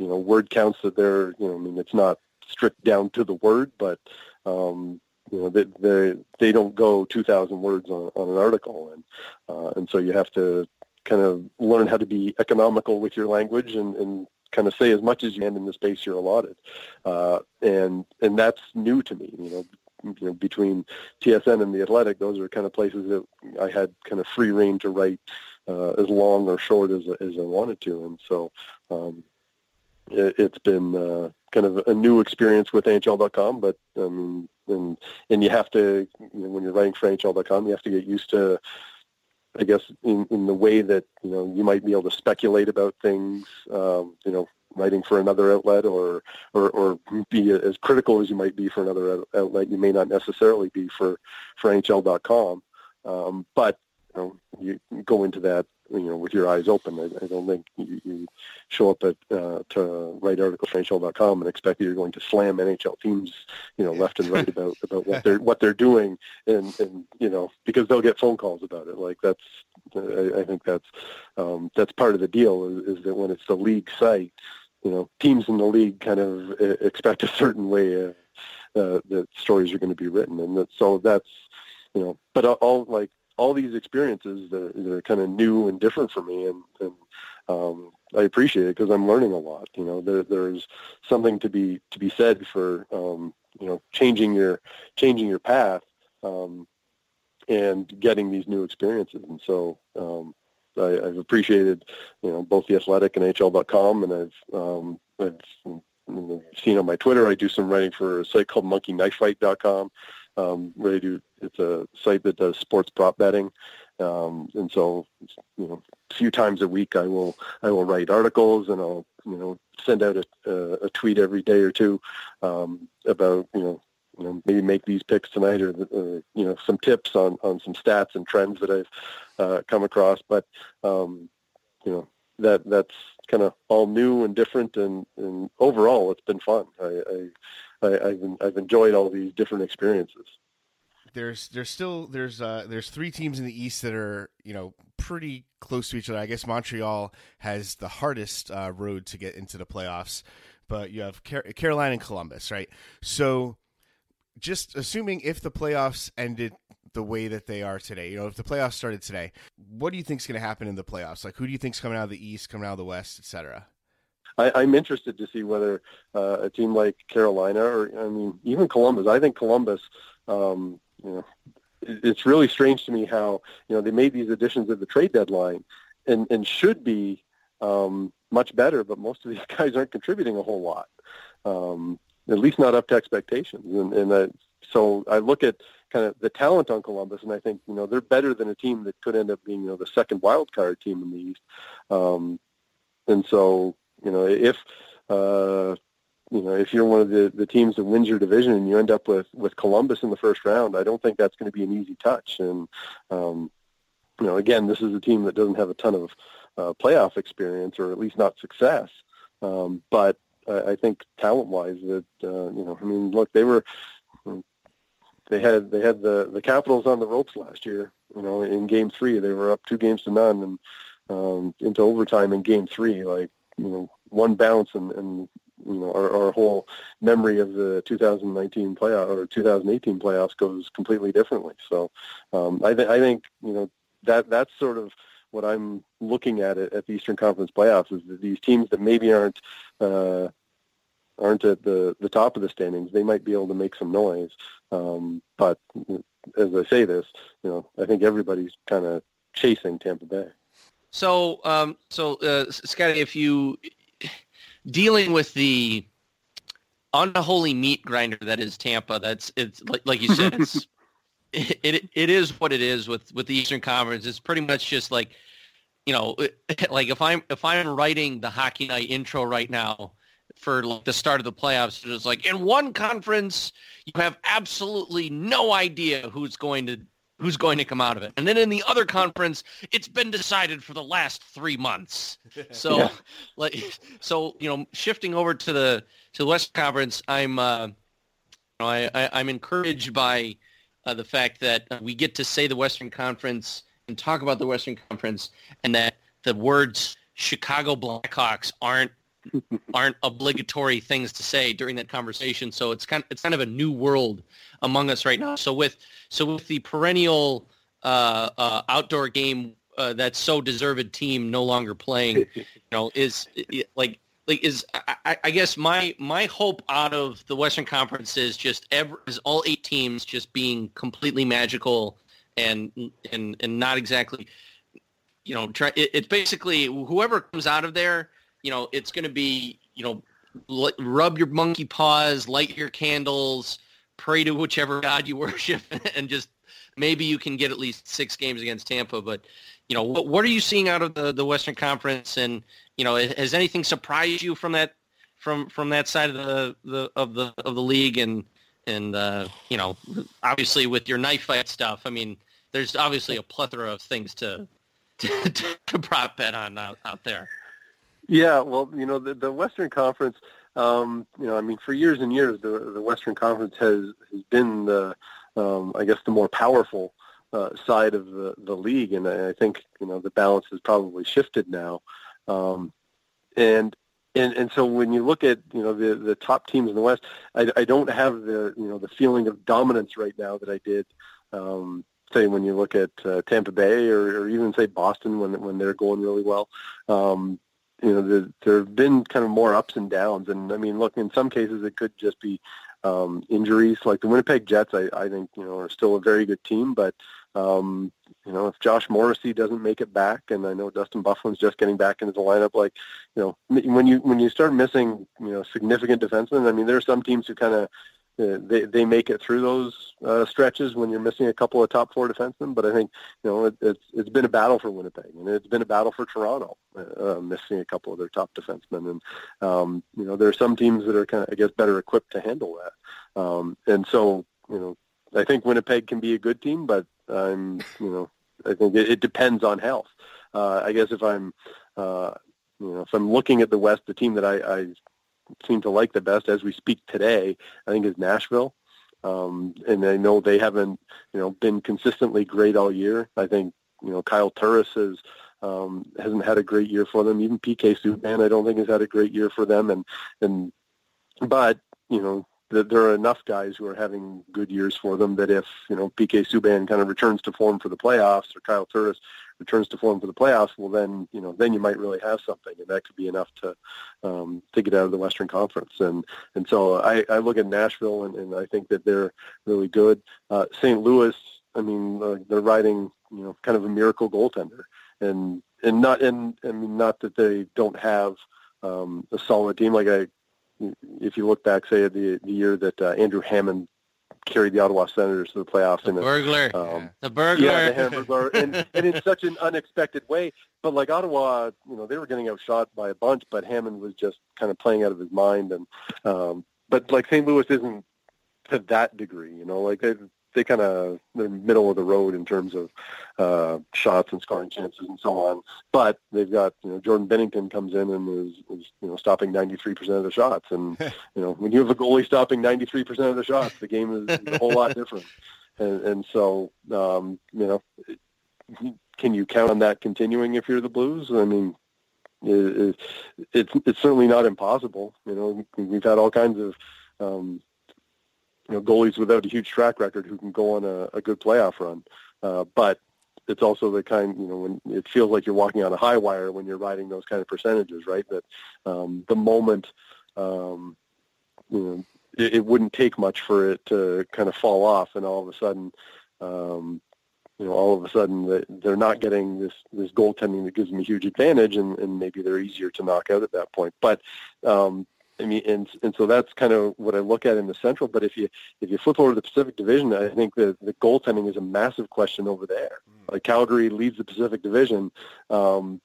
you know word counts that they're you know I mean it's not strict down to the word, but um, you know they they they don't go two thousand words on, on an article, and uh, and so you have to kind of learn how to be economical with your language and, and kind of say as much as you can in the space you're allotted, uh, and and that's new to me. You know, you know between TSN and the Athletic, those are kind of places that I had kind of free reign to write uh, as long or short as as I wanted to, and so. Um, it's been uh, kind of a new experience with NHL.com, but um, and and you have to you know, when you're writing for NHL.com, you have to get used to, I guess, in, in the way that you know you might be able to speculate about things. Um, you know, writing for another outlet, or, or or be as critical as you might be for another outlet, you may not necessarily be for for NHL.com. Um, but know, you go into that you know with your eyes open. I, I don't think you, you show up at uh, to write articles for NHL.com and expect that you're going to slam NHL teams, you know, left and right about about what they're what they're doing, and and you know because they'll get phone calls about it. Like that's I, I think that's um, that's part of the deal is, is that when it's the league site, you know, teams in the league kind of expect a certain way. Uh, uh, that stories are going to be written, and that, so that's you know, but all like all these experiences that, that are kind of new and different for me, and, and um, I appreciate it because I'm learning a lot. You know, there, there's something to be to be said for um, you know changing your changing your path um, and getting these new experiences. And so um, I, I've appreciated you know both the Athletic and NHL.com, and I've um, I've seen on my Twitter. I do some writing for a site called MonkeyKnifeFight.com um, do it's a site that does sports prop betting, um, and so you know a few times a week I will I will write articles and I'll you know send out a, a, a tweet every day or two um, about you know you know maybe make these picks tonight or, or you know some tips on on some stats and trends that I've uh, come across, but um, you know that that's kind of all new and different and, and overall it's been fun. I, I I, have I've enjoyed all these different experiences. There's there's still there's uh there's three teams in the East that are you know pretty close to each other. I guess Montreal has the hardest uh, road to get into the playoffs, but you have Car- Carolina and Columbus, right? So just assuming if the playoffs ended the way that they are today, you know, if the playoffs started today, what do you think is going to happen in the playoffs? Like, who do you think's coming out of the East, coming out of the West, etc.? I, I'm interested to see whether uh, a team like Carolina or I mean even Columbus. I think Columbus. Um, you know, it's really strange to me how you know they made these additions at the trade deadline, and and should be um, much better, but most of these guys aren't contributing a whole lot. Um, at least not up to expectations. And, and uh, so I look at kind of the talent on Columbus, and I think you know they're better than a team that could end up being you know the second wild card team in the East. Um, and so you know, if uh, you know if you're one of the, the teams that wins your division and you end up with with Columbus in the first round, I don't think that's going to be an easy touch. And um, you know, again, this is a team that doesn't have a ton of uh, playoff experience, or at least not success. Um, but I, I think talent-wise, that uh, you know, I mean, look, they were they had they had the the Capitals on the ropes last year. You know, in Game Three, they were up two games to none, and um, into overtime in Game Three. Like you know one bounce and, and you know our, our whole memory of the 2019 playoff or 2018 playoffs goes completely differently. So um, I, th- I think you know that that's sort of what I'm looking at it at the Eastern Conference playoffs is that these teams that maybe aren't uh, aren't at the the top of the standings, they might be able to make some noise. Um, but as I say this, you know, I think everybody's kind of chasing Tampa Bay. So, um, so uh, Scotty, if you dealing with the unholy meat grinder that is Tampa, that's it's like, like you said, it's it, it it is what it is with with the Eastern Conference. It's pretty much just like you know, like if I'm if I'm writing the Hockey Night intro right now for like the start of the playoffs, it's like in one conference you have absolutely no idea who's going to who's going to come out of it. And then in the other conference, it's been decided for the last three months. So, yeah. like, so you know, shifting over to the to the West Conference, I'm uh, you know, I, I am encouraged by uh, the fact that we get to say the Western Conference and talk about the Western Conference, and that the words Chicago Blackhawks aren't aren't obligatory things to say during that conversation. So it's kind of, it's kind of a new world among us right now. So with so with the perennial uh, uh, outdoor game uh, that's so deserved team no longer playing, you know, is like like is I, I, guess my my hope out of the Western Conference is just ever is all eight teams just being completely magical and and and not exactly you know try it, it's basically whoever comes out of there you know, it's going to be, you know, l- rub your monkey paws, light your candles, pray to whichever God you worship, and just maybe you can get at least six games against Tampa. But, you know, what, what are you seeing out of the, the Western Conference? And, you know, has anything surprised you from that from from that side of the, the of the of the league and and uh, you know obviously with your knife fight stuff i mean there's obviously a plethora of things to to, to prop bet on out, out there. Yeah, well, you know, the, the Western Conference, um, you know, I mean, for years and years, the, the Western Conference has, has been the, um, I guess, the more powerful uh, side of the, the league, and I, I think, you know, the balance has probably shifted now. Um, and and and so when you look at you know the the top teams in the West, I, I don't have the you know the feeling of dominance right now that I did um, say when you look at uh, Tampa Bay or, or even say Boston when when they're going really well. Um, you know, the, there have been kind of more ups and downs, and I mean, look, in some cases it could just be um, injuries. Like the Winnipeg Jets, I, I think you know are still a very good team, but um, you know, if Josh Morrissey doesn't make it back, and I know Dustin Byfuglien's just getting back into the lineup, like, you know, when you when you start missing, you know, significant defensemen, I mean, there are some teams who kind of they they make it through those uh, stretches when you're missing a couple of top four defensemen. But I think you know it, it's it's been a battle for Winnipeg, and it's been a battle for Toronto, uh, uh missing a couple of their top defensemen. And um, you know there are some teams that are kind of I guess better equipped to handle that. Um, and so you know I think Winnipeg can be a good team, but I'm, you know, I think it, it depends on health. Uh, I guess if I'm, uh, you know, if I'm looking at the West, the team that I, I seem to like the best as we speak today, I think is Nashville. Um, and I know they haven't, you know, been consistently great all year. I think, you know, Kyle Turris has, um, hasn't had a great year for them. Even PK Subban, I don't think has had a great year for them. And, and, but, you know, there are enough guys who are having good years for them that if you know PK Subban kind of returns to form for the playoffs or Kyle Turris returns to form for the playoffs, well then you know then you might really have something, and that could be enough to um, to get out of the Western Conference. And and so I, I look at Nashville and, and I think that they're really good. Uh, St. Louis, I mean uh, they're riding you know kind of a miracle goaltender, and and not and I mean not that they don't have um, a solid team. Like I if you look back, say the the year that uh, Andrew Hammond carried the Ottawa Senators to the playoffs. The Hamburglar. Um, the burglar. Yeah, the hamburger. and, and in such an unexpected way. But like Ottawa, you know, they were getting outshot by a bunch, but Hammond was just kind of playing out of his mind. And um, but like St. Louis isn't to that degree, you know, like they they kind of they're middle of the road in terms of uh, shots and scoring chances and so on. But they've got you know Jordan Binnington comes in and is, is you know stopping 93 percent of the shots, and you know when you have a goalie stopping 93 percent of the shots, the game is a whole lot different. And, and so um, you know, can you count on that continuing if you're the Blues? I mean. It, it, it's it's certainly not impossible. You know, we've had all kinds of um, you know, goalies without a huge track record who can go on a, a good playoff run. Uh, but it's also the kind, you know, when it feels like you're walking on a high wire when you're riding those kind of percentages, right? That um, the moment, um, you know, it, it wouldn't take much for it to kind of fall off, and all of a sudden, um, you know, all of a sudden they're not getting this this goaltending that gives them a huge advantage, and, and maybe they're easier to knock out at that point. But um, I mean, and and so that's kind of what I look at in the Central. But if you if you flip over to the Pacific Division, I think the the goaltending is a massive question over there. Mm. Like Calgary leads the Pacific Division, um,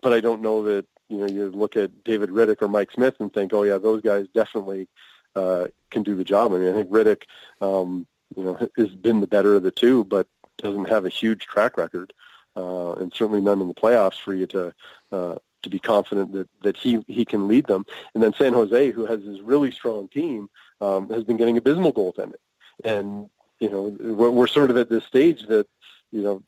but I don't know that you know you look at David Rittich or Mike Smith and think, oh yeah, those guys definitely uh, can do the job. I mean, I think Rittich, um, you know, has been the better of the two, but doesn't have a huge track record, uh, and certainly none in the playoffs for you to uh, to be confident that, that he, he can lead them. And then San Jose, who has this really strong team, um, has been getting abysmal goaltending. And, you know, we're, we're sort of at this stage that, you know,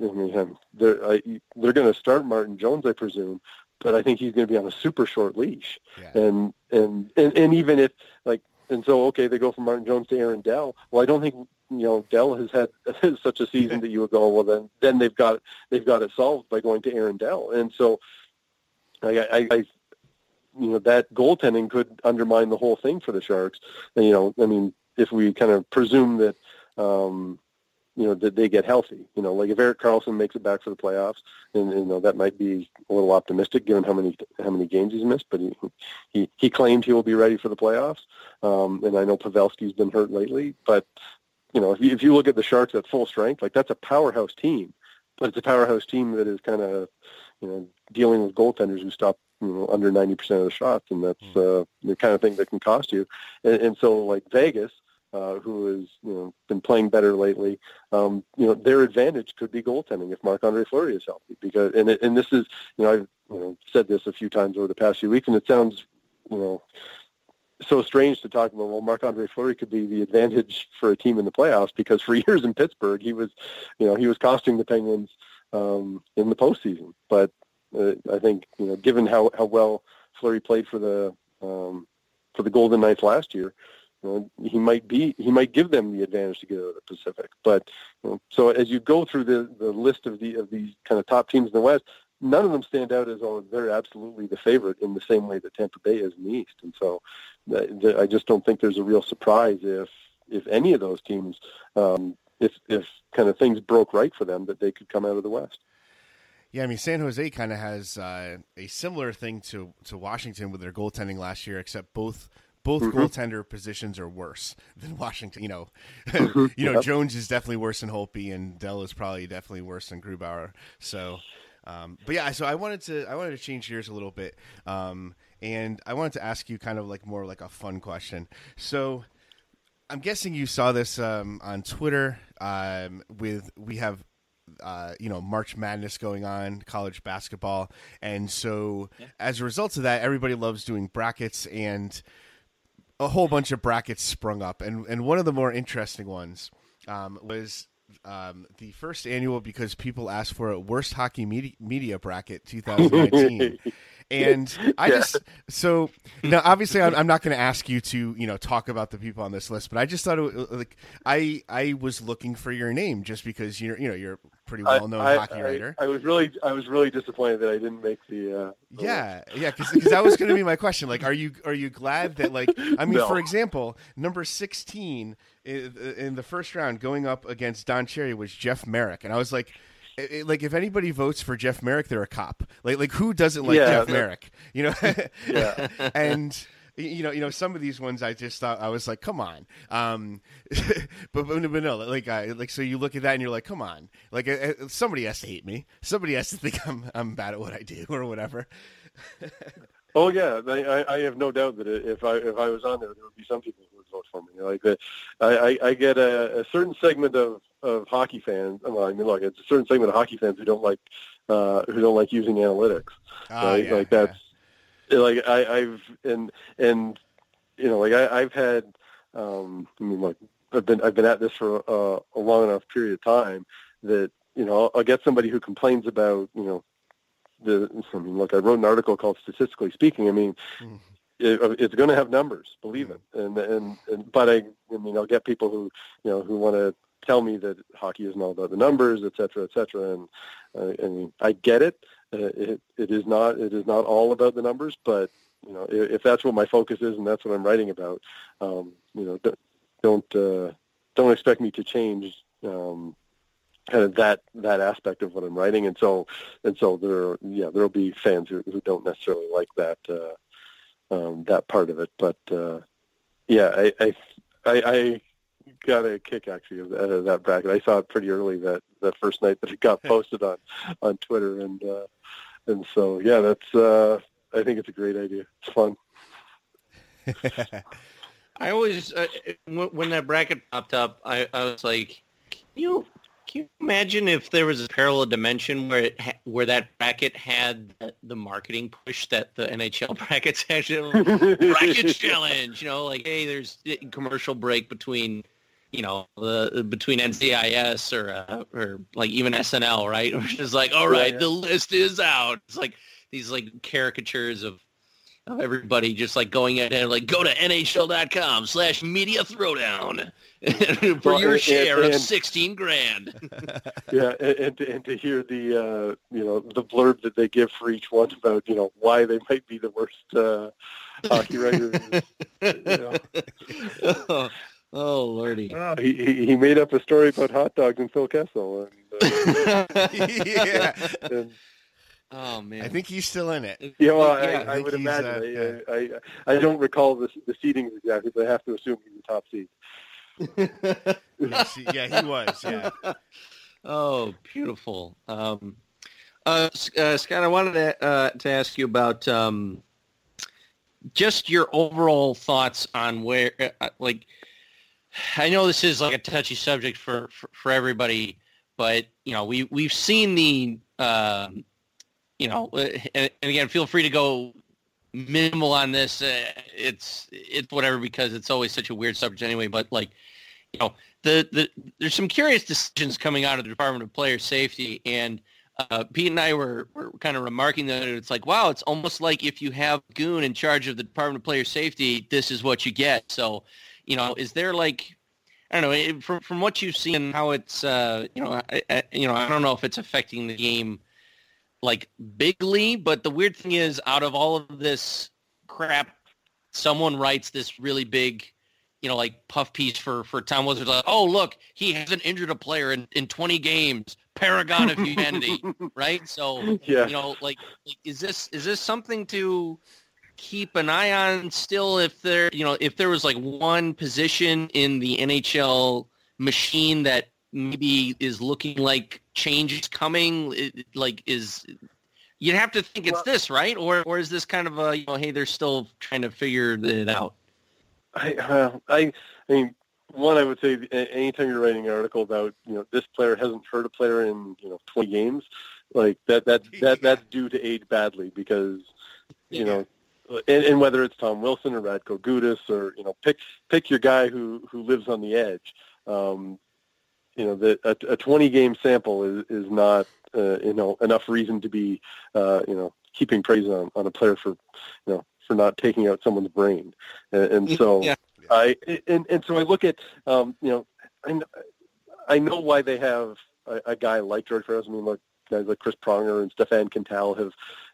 I mean, they're, I, they're going to start Martin Jones, I presume, but I think he's going to be on a super short leash. Yeah. And, and, and, and even if, like, and so, okay, they go from Martin Jones to Aaron Dell. Well, I don't think you know Dell has had such a season that you would go, well, then then they've got they've got it solved by going to Aaron Dell. And so, I, I, I you know that goaltending could undermine the whole thing for the Sharks. And, you know, I mean, if we kind of presume that um, you know that they get healthy, you know, like if Erik Karlsson makes it back for the playoffs, and you know that might be a little optimistic given how many how many games he's missed, but he he, he claimed he will be ready for the playoffs. Um, and I know Pavelski's been hurt lately, but you know if you, if you look at the Sharks at full strength, like that's a powerhouse team, but it's a powerhouse team that is kind of you know, dealing with goaltenders who stop you know under 90% of the shots, and that's hmm. uh, the kind of thing that can cost you. And, and so, like Vegas, uh, who has you know been playing better lately. Um, you know, their advantage could be goaltending if Marc Andre Fleury is healthy. Because and it, and this is you know I've you know said this a few times over the past few weeks, and it sounds you know so strange to talk about. Well, Marc Andre Fleury could be the advantage for a team in the playoffs because for years in Pittsburgh, he was, you know, he was costing the Penguins um, in the postseason. But uh, I think you know, given how how well Fleury played for the um, for the Golden Knights last year, you know, he might be he might give them the advantage to get out of the Pacific. But you know, so as you go through the the list of the of these kind of top teams in the West, none of them stand out as oh they're absolutely the favorite in the same way that Tampa Bay is in the East. And so I just don't think there's a real surprise if if any of those teams um, if if kind of things broke right for them that they could come out of the West. Yeah, I mean San Jose kind of has uh, a similar thing to to Washington with their goaltending last year, except both both mm-hmm. goaltender positions are worse than Washington. You know, mm-hmm. you know yep. Jones is definitely worse than Holtby, and Dell is probably definitely worse than Grubauer. So, um, but yeah, so I wanted to I wanted to change gears a little bit, um, and I wanted to ask you kind of like more like a fun question. So, I'm guessing you saw this um, on Twitter. Um, with we have uh, you know March Madness going on, college basketball, and so yeah. as a result of that, everybody loves doing brackets, and a whole bunch of brackets sprung up, and and one of the more interesting ones um, was um, the first annual because people asked for a worst hockey media, media bracket 2019. And I yeah. just so now obviously I'm, I'm not going to ask you to you know talk about the people on this list, but I just thought it, like I I was looking for your name just because you're you know you're pretty well known hockey I, writer. I, was really I was really disappointed that I didn't make the. Uh, the yeah, list. yeah, because that was going to be my question. Like, are you are you glad that like I mean, no. for example, number sixteen in the first round going up against Don Cherry was Jeff Marek, and I was like it, like if anybody votes for Jeff Marek, they're a cop. Like like who doesn't like yeah, Jeff Marek? You know, yeah. and you know, you know, some of these ones I just thought I was like, come on. Um, but, but, but no, like, I, like, so you look at that and you're like, come on, like, uh, uh, somebody has to hate me. Somebody has to think I'm, I'm bad at what I do or whatever. oh yeah, I, I have no doubt that if I, if I was on there, there would be some people vote for me. Like, that, I, I, I get a, a certain segment of of hockey fans. Well, I mean, look, it's a certain segment of hockey fans who don't like uh, who don't like using analytics. Uh, right? yeah, like that's yeah. like I, I've and and you know, like I, I've had. Um, I mean, like I've been I've been at this for uh, a long enough period of time that you know I'll, I'll get somebody who complains about you know the. I mean, look, I wrote an article called "Statistically Speaking." I mean, mm it, it's going to have numbers, believe it. And, and and but I, I mean, I'll get people who you know who want to tell me that hockey isn't all about the numbers, et cetera, et cetera. And uh, I mean, I get it. Uh, it. It is not. It is not all about the numbers, but you know, if, if that's what my focus is and that's what I'm writing about, um, you know, don't don't, uh, don't expect me to change um, kind of that that aspect of what I'm writing. And so and so there, yeah, there'll be fans who, who don't necessarily like that uh, um, that part of it, but uh, yeah, I, I I, I got a kick actually of that, of that bracket. I saw it pretty early that that first night that it got posted on on Twitter, and uh, and so yeah, that's uh, I think it's a great idea. It's fun. I always uh, when that bracket popped up, I, I was like, can you can you imagine if there was a parallel dimension where it ha- where that bracket had the, the, marketing push that the NHL brackets had? bracket challenge, you know, like hey, there's commercial break between you know, the between NCIS or uh, or like even SNL, right? Which is like, all right, yeah, yeah. the list is out. It's like these like caricatures of of everybody just like going at it, like go to nhl.com slash media throwdown for well, your and, share and, and, of 16 grand. yeah. And, and, to hear the, uh, you know, the blurb that they give for each one about, you know, why they might be the worst uh, hockey writers. you know. Oh lordy! Oh, he, he made up a story about hot dogs and Phil Kessel. And, uh, yeah. And, oh man! I think he's still in it. Yeah, well, yeah, I, I, I would imagine. Uh, I, I, I don't recall the the seating exactly, but I have to assume he's the top seed. yeah, he was. Yeah. Oh, beautiful. Um, uh, uh, Scott, I wanted to, uh, to ask you about um, just your overall thoughts on where, uh, like I know this is like a touchy subject for, for, for everybody, but you know we we've seen the uh, you know, and, and, again, feel free to go minimal on this. Uh, it's it's whatever because it's always such a weird subject anyway. But like, you know, the the there's some curious decisions coming out of the Department of Player Safety, and uh, Pete and I were, were kind of remarking that it's like, wow, it's almost like if you have Goon in charge of the Department of Player Safety, this is what you get. So, you know, is there like, I don't know, from from what you've seen, how it's, uh, you know, I, I, you know, I don't know if it's affecting the game like bigly, but the weird thing is, out of all of this crap, someone writes this really big you know, like puff piece for for Tom Wizards. Like, oh, look, he hasn't injured a player in, in 20 games. Paragon of humanity, right? So, yeah. you know, like, is this is this something to keep an eye on still? If there, you know, if there was like one position in the NHL machine that maybe is looking like change is coming, it, like is you'd have to think it's well, this, right? Or or is this kind of a you know, hey, they're still trying to figure it out? I, uh, I, I mean, one, I would say anytime you're writing an article about, you know, this player hasn't hurt a player in, you know, 20 games, like that, that, that, that's due to age badly because, you know, and, and whether it's Tom Wilson or Radko Gudas or, you know, pick, pick your guy who, who lives on the edge. Um, you know, the, a, a 20 game sample is, is not, uh, you know, enough reason to be, uh, you know, keeping praise on, on a player for, you know, for not taking out someone's brain. And, and so yeah. I and, and so I look at um, you know I, I know why they have a, a guy like George Parros. I mean, look, guys like Chris Pronger and Stéphane Quintal have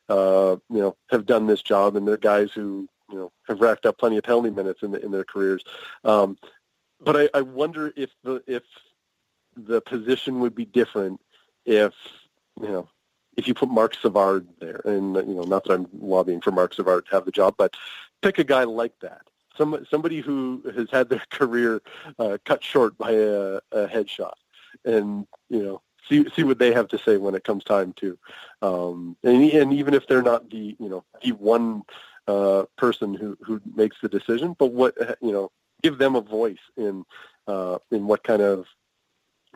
uh, you know have done this job, and they're guys who you know have racked up plenty of penalty minutes in the, in their careers. Um, but I, I wonder if the if the position would be different if you know if you put Marc Savard there, and you know, not that I'm lobbying for Marc Savard to have the job, but pick a guy like that, some somebody who has had their career uh, cut short by a, a headshot, and you know, see see what they have to say when it comes time to, um, and and even if they're not the you know the one uh, person who who makes the decision, but what you know, give them a voice in uh, in what kind of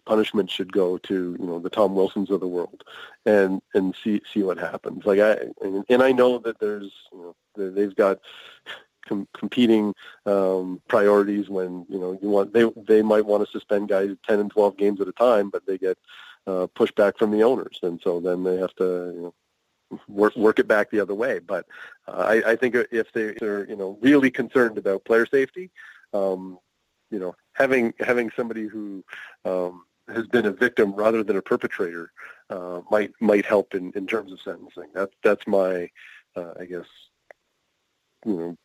punishment should go to you know the Tom Wilsons of the world, and and see see what happens. Like I and, I know that there's you know they've got com- competing um, priorities when you know you want they they might want to suspend guys ten and twelve games at a time, but they get uh, pushback from the owners, and so then they have to you know work work it back the other way. But uh, I, I think if they, they're you know really concerned about player safety, um, you know having having somebody who um, has been a victim rather than a perpetrator uh, might might help in, in terms of sentencing. That's that's my, uh, I guess, you know,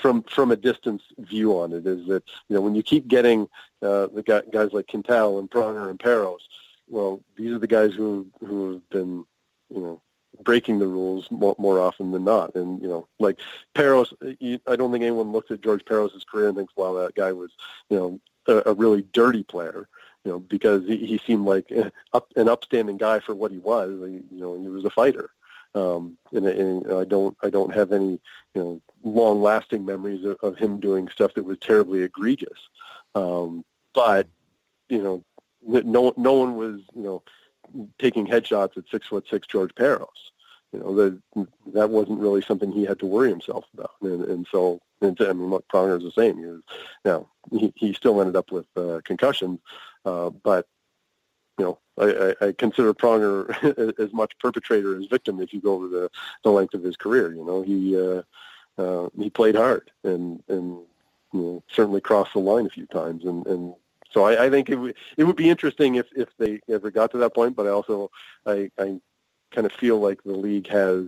from from a distance view on it is that you know when you keep getting uh, the guys like Quintal and Pronger and Parros, well, these are the guys who who have been you know breaking the rules more, more often than not. And you know, like Parros, I don't think anyone looks at George Parros' career and thinks, "Wow, that guy was you know a, a really dirty player." You know, because he, he seemed like up, an upstanding guy for what he was. You know, he was a fighter. Um, and, and I don't, I don't have any, you know, long-lasting memories of, of him doing stuff that was terribly egregious. Um, but you know, no, no one was, you know, taking headshots at six foot six George Parros. You know, that that wasn't really something he had to worry himself about. And, and so, and, I mean, look, is the same. He was, now he, he still ended up with uh, concussions, uh, but you know, I, I, consider Pronger as much perpetrator as victim if you go over the, the length of his career. You know, he uh, uh, he played hard and and you know, certainly crossed the line a few times. And, and so I, I think it, w- it would be interesting if, if they ever got to that point. But I also I, I kind of feel like the league has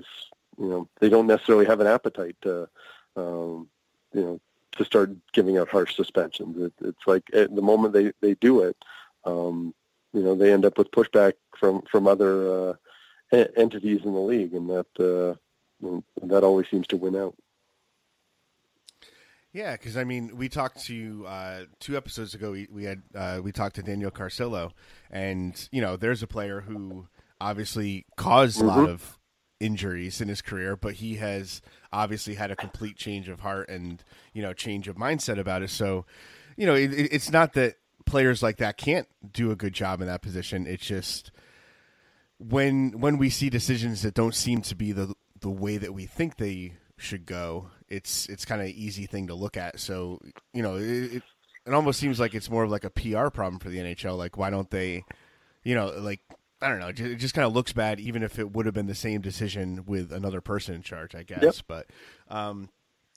you know they don't necessarily have an appetite to um, you know to start giving out harsh suspensions. It, it's like at the moment they, they do it, um, you know, they end up with pushback from from other uh, entities in the league, and that uh, that always seems to win out. Yeah, because I mean, we talked to uh, two episodes ago. We, we had uh, we talked to Daniel Carcillo, and you know, there's a player who obviously caused mm-hmm. a lot mm-hmm. of injuries in his career, but he has obviously had a complete change of heart and you know change of mindset about it. So, you know, it, it's not that players like that can't do a good job in that position. It's just when when we see decisions that don't seem to be the the way that we think they should go, it's it's kind of easy thing to look at. So you know, it, it it almost seems like it's more of like a PR problem for the NHL. Like, why don't they, you know, like I don't know, it just kind of looks bad, even if it would have been the same decision with another person in charge, I guess. Yep. But um,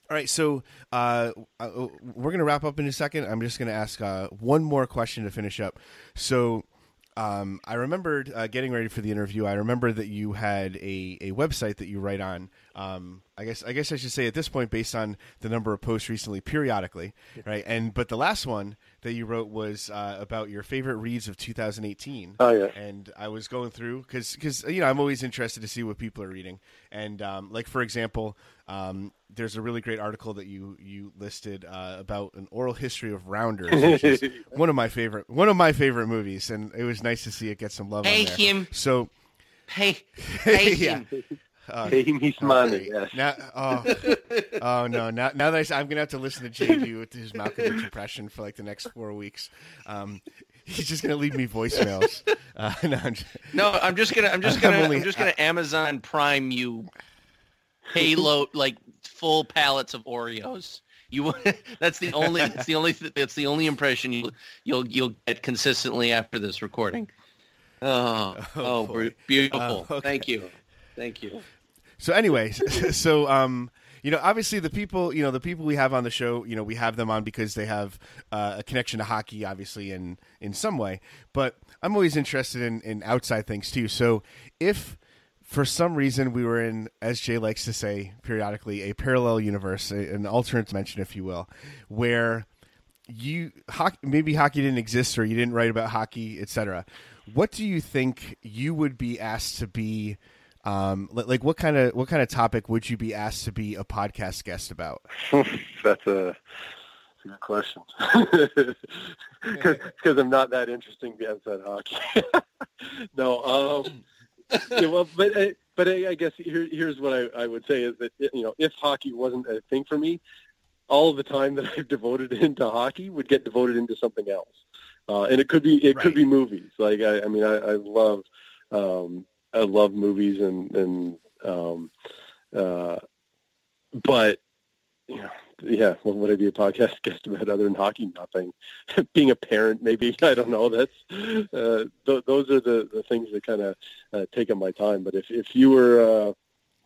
all right, so uh, uh, we're going to wrap up in a second. I'm just going to ask uh, one more question to finish up. So um, I remembered uh, getting ready for the interview. I remember that you had a, a website that you write on. Um, I guess I guess I should say at this point, based on the number of posts recently, periodically, right? And but the last one that you wrote was uh, about your favorite reads of 2018. Oh, yeah. And I was going through because because you know I'm always interested to see what people are reading. And um, like for example, um, there's a really great article that you you listed uh, about an oral history of Rounders, which is one of my favorite one of my favorite movies, and it was nice to see it get some love. Pay on there. him. So Pay, pay Yeah. him. Uh, Pay me some money. Yes. now, oh, oh no! Now, now that I, am gonna have to listen to JD with his Malkovich impression for like the next four weeks. Um, he's just gonna leave me voicemails. Uh, no, I'm just- No, I'm just gonna. I'm just gonna. I'm, only- just gonna Amazon Prime you payload like full pallets of Oreos. You. That's the only. That's the only. That's the only impression you you'll you'll get consistently after this recording. Oh, Oh, oh, beautiful. Uh, okay. Thank you. Thank you. So, anyways, so um, you know, obviously the people, you know, the people we have on the show, you know, we have them on because they have uh, a connection to hockey, obviously, in in some way. But I'm always interested in in outside things too. So, if for some reason we were in, as Jay likes to say periodically, a parallel universe, an alternate dimension, if you will, where you hockey, maybe hockey didn't exist or you didn't write about hockey, etc. What do you think you would be asked to be? Um, like what kind of what kind of topic would you be asked to be a podcast guest about? that's a, good question. Because I'm not that interesting outside hockey. no, um, yeah, well, but I- but I, I guess here, here's what I, I would say is that you know if hockey wasn't a thing for me, all of the time that I've devoted into hockey would get devoted into something else, uh, and it could be it Right. could be movies. Like I, I mean, I, I love um, I love movies and and um, uh, but know, yeah, what would I be a podcast guest about other than hockey? Nothing. Being a parent, maybe I don't know. That's uh, th- those are the, the things that kind of uh, take up my time. But if if you were, uh,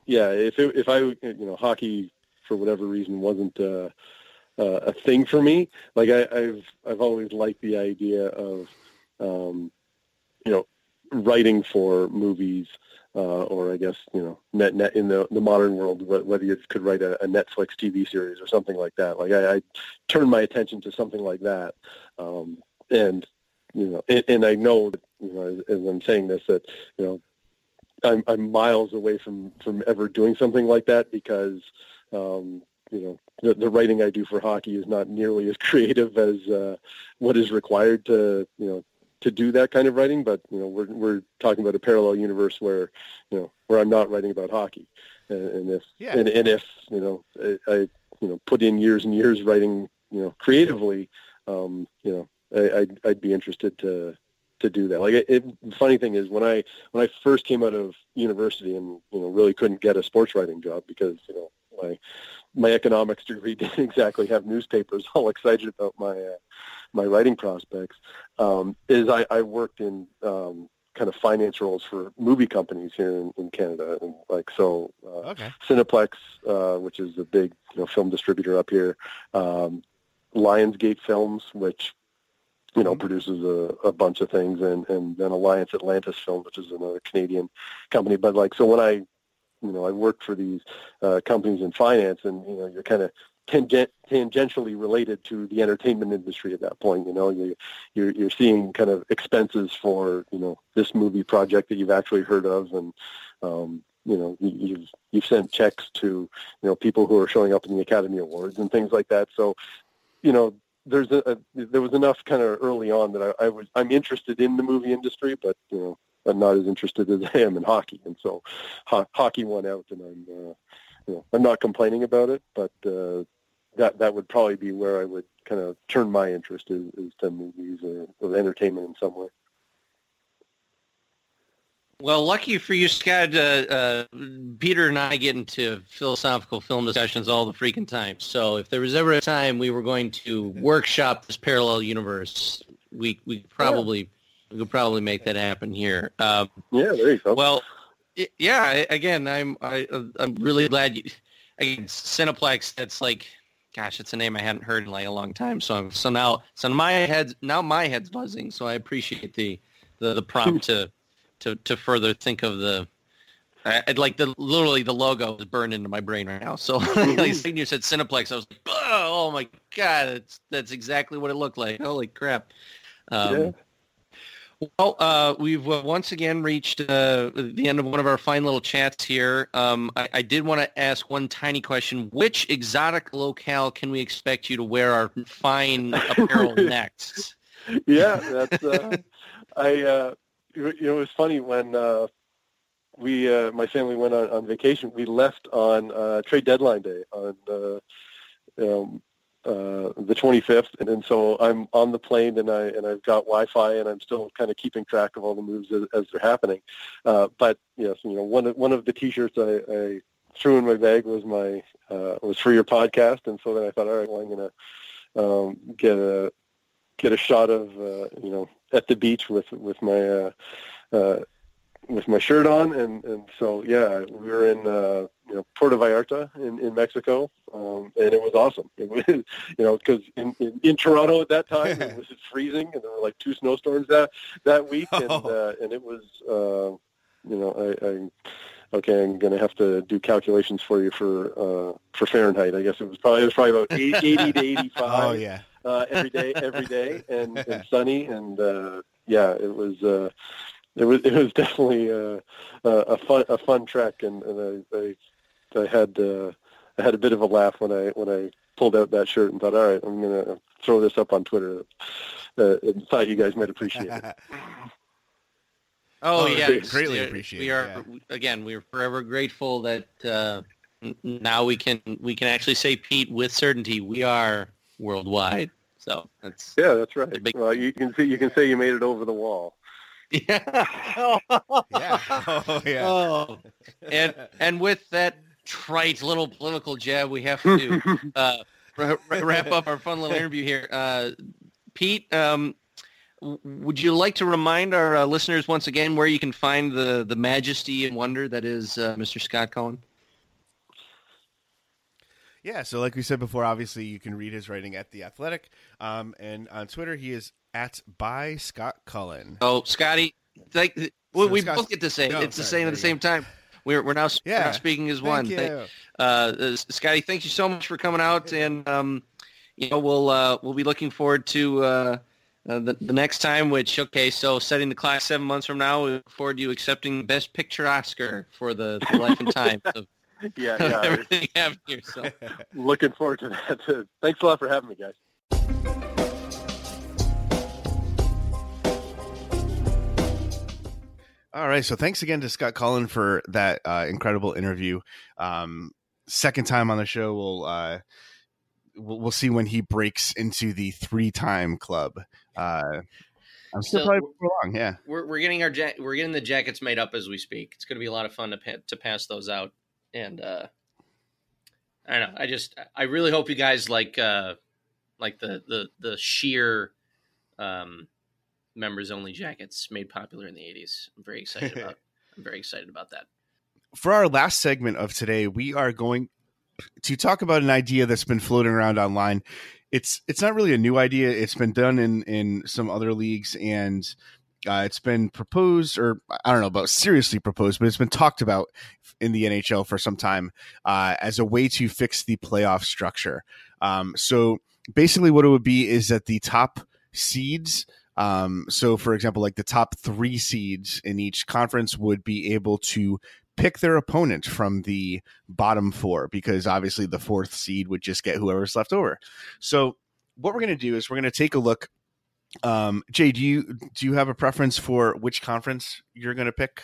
yeah, if it, if I you know hockey for whatever reason wasn't uh, uh, a thing for me, like I, I've I've always liked the idea of um, you know writing for movies uh, or I guess you know net, net in the the modern world whether you could write a, a Netflix TV series or something like that. Like I, I turned my attention to something like that, um, and you know, and, and I know that you know as, as I'm saying this that you know I'm I'm miles away from from ever doing something like that because um, you know the, the writing I do for hockey is not nearly as creative as uh, what is required to you know to do that kind of writing, but you know, we're we're talking about a parallel universe where you know where I'm not writing about hockey, and, and if Yeah. and, and if you know I, I you know put in years and years writing you know creatively, um, you know I, I'd I'd be interested to to do that. Like it, it, the funny thing is when I when I first came out of university and you know really couldn't get a sports writing job because you know my my economics degree didn't exactly have newspapers all excited about my uh, my writing prospects um, is I, I worked in um, kind of finance roles for movie companies here in, in Canada, and like so, uh, Okay. Cineplex, uh, which is a big you know film distributor up here, um, Lionsgate Films, which you know Mhm. produces a, a bunch of things, and and then Alliance Atlantis Film, which is another Canadian company. But like so, when I you know I worked for these uh, companies in finance, and you know you're kind of tangent, tangentially related to the entertainment industry at that point. You know, you, you're you're seeing kind of expenses for you know this movie project that you've actually heard of, and um, you know you, you've you've sent checks to you know people who are showing up in the Academy Awards and things like that. So, you know. There's a, a there was enough kind of early on that I, I was I'm interested in the movie industry, but you know I'm not as interested as I am in hockey, and so ho- hockey won out, and I'm uh, you know I'm not complaining about it, but uh, that that would probably be where I would kind of turn my interest is, is to movies or, or entertainment in some way. Well, lucky for you, Scott, uh, uh, Peter and I get into philosophical film discussions all the freaking time. So if there was ever a time we were going to workshop this parallel universe, we we probably yeah. we could probably make that happen here. Um, yeah, there you go. Well, yeah. Again, I'm I, I'm really glad you. Again, Cineplex. That's like, gosh, it's a name I hadn't heard in like a long time. So so now so my head's now my head's buzzing. So I appreciate the the, the prompt to to to further think of the I'd like the literally the logo is burned into my brain right now. So like you said Cineplex, I was like, oh, oh, my god, that's that's exactly what it looked like. Holy crap! Um, yeah. Well, uh, we've uh, once again reached uh, the end of one of our fine little chats here. Um, I, I, did want to ask one tiny question: Which exotic locale can we expect you to wear our fine apparel next? Yeah, that's uh, I uh, you know, it was funny when uh, we, uh, my family went on, on vacation. We left on uh, trade deadline day on uh, um, uh, the 25th, and, and so I'm on the plane, and I and I've got Wi-Fi, and I'm still kind of keeping track of all the moves as, as they're happening. Uh, but yes, you know, one of one of the T-shirts I, I threw in my bag was my uh, was for your podcast, and so then I thought, all right, well, I'm gonna um, get a get a shot of uh, you know at the beach with with my uh, with my shirt on, and and so yeah, we were in uh, you know Puerto Vallarta in in Mexico, um, and it was awesome. It was you know because in, in, in Toronto at that time it was freezing, and there were like two snowstorms that that week, and oh. uh, and it was uh, you know I. I okay, I'm going to have to do calculations for you for uh, for Fahrenheit. I guess it was probably it was probably about 80 to 85. Oh yeah uh, every day, every day, and, and sunny, and uh, yeah, it was. Uh, it was it was definitely uh, a fun a fun trek, and, and I, I, I had uh, I had a bit of a laugh when I when I pulled out that shirt and thought, all right, I'm gonna throw this up on Twitter. Uh, and thought you guys might appreciate it. oh, oh yeah, greatly appreciate. We are yeah. again, we are forever grateful that uh, now we can we can actually say Pete with certainty we are worldwide. So that's yeah, that's right. Big... Well, you can see you can say you made it over the wall. Yeah. yeah. Oh, yeah. Oh. And and with that trite little political jab, we have to uh, wrap up our fun little interview here. Uh, Pete, um, would you like to remind our uh, listeners once again where you can find the the majesty and wonder that is uh, Mr. Scott Cullen? Yeah, so like we said before, obviously you can read his writing at the Athletic, um, and on Twitter he is at by Scott Cullen. Oh, Scotty, like so we both get to say no, it's sorry, the same at the same time. We're we're now, yeah. we're now speaking as one. Thank you. Uh, uh, Scotty, thank you so much for coming out, and um, you know we'll uh, we'll be looking forward to. Uh, uh, the, the next time, which okay, so setting the clock seven months from now, we look forward to you accepting Best Picture Oscar for the, the Life and Time of yeah, yeah. everything happened here. So looking forward to that. Too. Thanks a lot for having me, guys. All right, so thanks again to Scott Cullen for that uh, incredible interview. Um, second time on the show, we'll, uh, we'll we'll see when he breaks into the three-time club. Uh, I'm still so probably long. Yeah, we're we're getting our ja- we're getting the jackets made up as we speak. It's going to be a lot of fun to pa- to pass those out and uh, I don't know. I just I really hope you guys like uh, like the the the sheer um, members only jackets made popular in the '80s. I'm very excited about. I'm very excited about that. For our last segment of today, we are going to talk about an idea that's been floating around online. It's it's not really a new idea. It's been done in in some other leagues, and uh, it's been proposed, or I don't know about seriously proposed, but it's been talked about in the NHL for some time uh, as a way to fix the playoff structure. Um, so basically, what it would be is that the top seeds. Um, so, for example, like the top three seeds in each conference would be able to pick their opponent from the bottom four because obviously the fourth seed would just get whoever's left over. So, what we're going to do is we're going to take a look um, Jay, do you do you have a preference for which conference you're going to pick?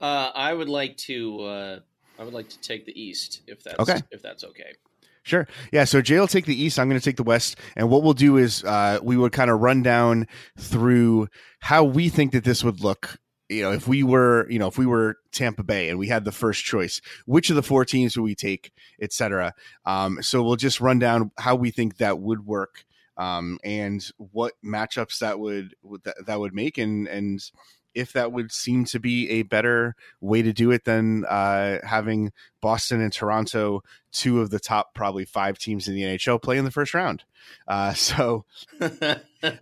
Uh, I would like to. Uh, I would like to take the East if that's okay. If that's okay. Sure. Yeah. So Jay will take the East. I'm going to take the West. And what we'll do is uh, we would kind of run down through how we think that this would look. You know, if we were, you know, if we were Tampa Bay and we had the first choice, which of the four teams would we take, et cetera. Um, so we'll just run down how we think that would work um, and what matchups that would, that, that would make and and if that would seem to be a better way to do it than uh, having Boston and Toronto, two of the top probably five teams in the NHL, play in the first round. Uh, so, all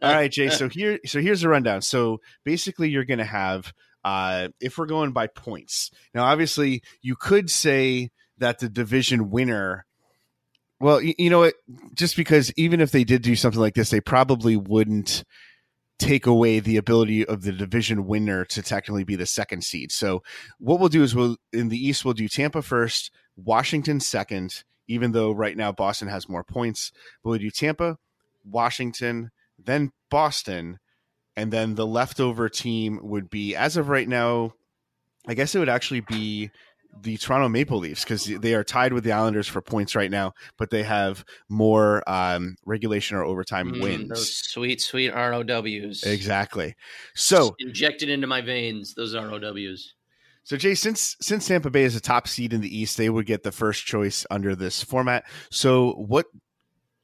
right, Jay. So here, so here's the rundown. So basically, you're going to have uh, if we're going by points. Now, obviously, you could say that the division winner. Well, you, you know what? Just because even if they did do something like this, they probably wouldn't take away the ability of the division winner to technically be the second seed. So what we'll do is we'll in the East we'll do Tampa first, Washington second, even though right now Boston has more points. But we'll do Tampa, Washington, then Boston, and then the leftover team would be as of right now, I guess it would actually be the Toronto Maple Leafs because they are tied with the Islanders for points right now, but they have more um, regulation or overtime Mm, wins. Those sweet, sweet ROWs. Exactly. So, injected into my veins. Those ROWs. so Jay, since since Tampa Bay is a top seed in the East, they would get the first choice under this format. So, what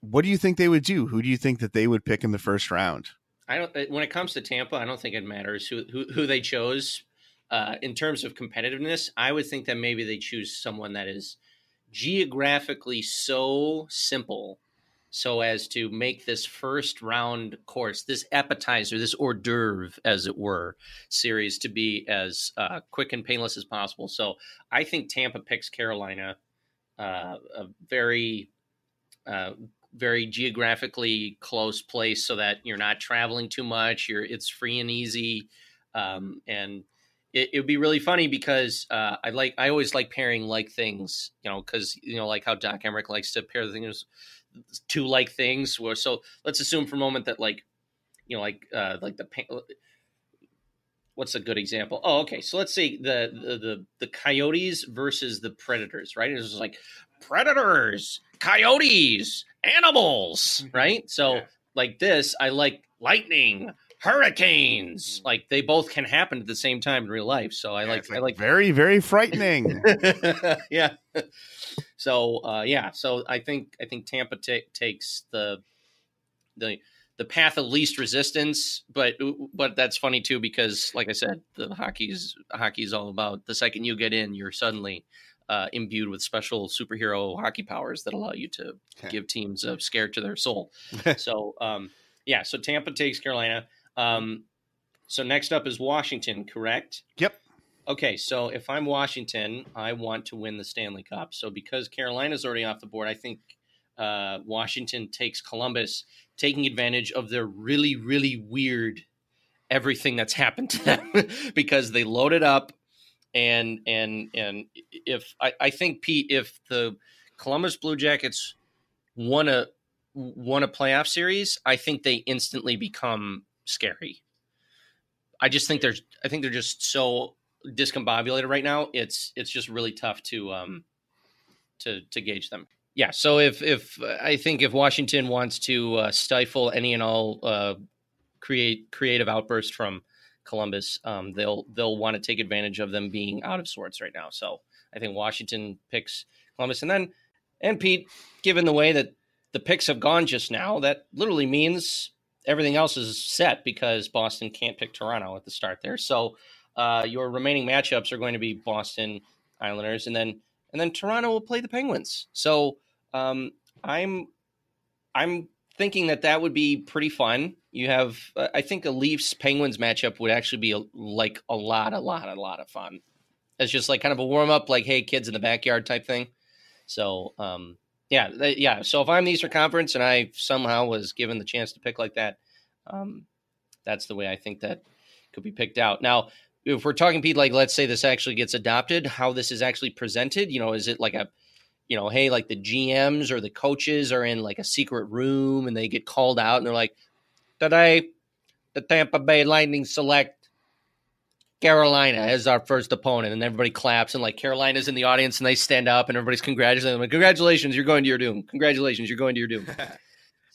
what do you think they would do? Who do you think that they would pick in the first round? I don't. uh, When it comes to Tampa, I don't think it matters who who, who they chose. Uh, in terms of competitiveness, I would think that maybe they choose someone that is geographically so simple, so as to make this first round course, this appetizer, this hors d'oeuvre, as it were, series to be as uh, quick and painless as possible. So I think Tampa picks Carolina, uh, a very uh, very geographically close place so that you're not traveling too much. You're it's free and easy, um, and it, it would be really funny because uh, I like I always like pairing like things, you know, because you know like how Doc Emrick likes to pair things two like things. Where so let's assume for a moment that like you know like uh, like the what's a good example? Oh, okay. So let's say the the the, the coyotes versus the predators, right? It's like predators, coyotes, animals, right? So Yeah. like this, I like lightning, hurricanes. Like they both can happen at the same time in real life. So I like, It's I like very very frightening. yeah. So uh, yeah, so I think I think Tampa ta- takes the the the path of least resistance, but but that's funny too because like I said, the hockey's hockey is all about the second you get in, you're suddenly uh, imbued with special superhero hockey powers that allow you to Okay. give teams a scare to their soul. so um, yeah, so Tampa takes Carolina. Um, so next up is Washington, correct? Yep. Okay, so if I'm Washington, I want to win the Stanley Cup. So because Carolina's already off the board, I think uh, Washington takes Columbus, taking advantage of their really, really weird everything that's happened to them because they loaded up and and and if I, I think Pete, if the Columbus Blue Jackets won a won a playoff series, I think they instantly become scary. I just think there's I think they're just so discombobulated right now. It's it's just really tough to um to to gauge them. Yeah, so if if I think if Washington wants to uh, stifle any and all uh, create creative outbursts from Columbus, um, they'll they'll want to take advantage of them being out of sorts right now. So I think Washington picks Columbus, and then and Pete, given the way that the picks have gone just now, that literally means everything else is set because Boston can't pick Toronto at the start there. So uh, your remaining matchups are going to be Boston Islanders, and then and then Toronto will play the Penguins. So um, I'm I'm thinking that that would be pretty fun. You have uh, I think a Leafs Penguins matchup would actually be a, like a lot, a lot, a lot of fun. It's just like kind of a warm up, like hey kids in the backyard type thing. So um, yeah, yeah. So if I'm the Eastern Conference and I somehow was given the chance to pick like that, um, that's the way I think that could be picked out. Now, if we're talking, Pete, like let's say this actually gets adopted, how this is actually presented, you know, is it like a, you know, hey, like the GMs or the coaches are in like a secret room and they get called out and they're like, today, the Tampa Bay Lightning select Carolina as our first opponent, and everybody claps, and like Carolina's in the audience, and they stand up, and everybody's congratulating them. Like, Congratulations, you're going to your doom. Congratulations, you're going to your doom.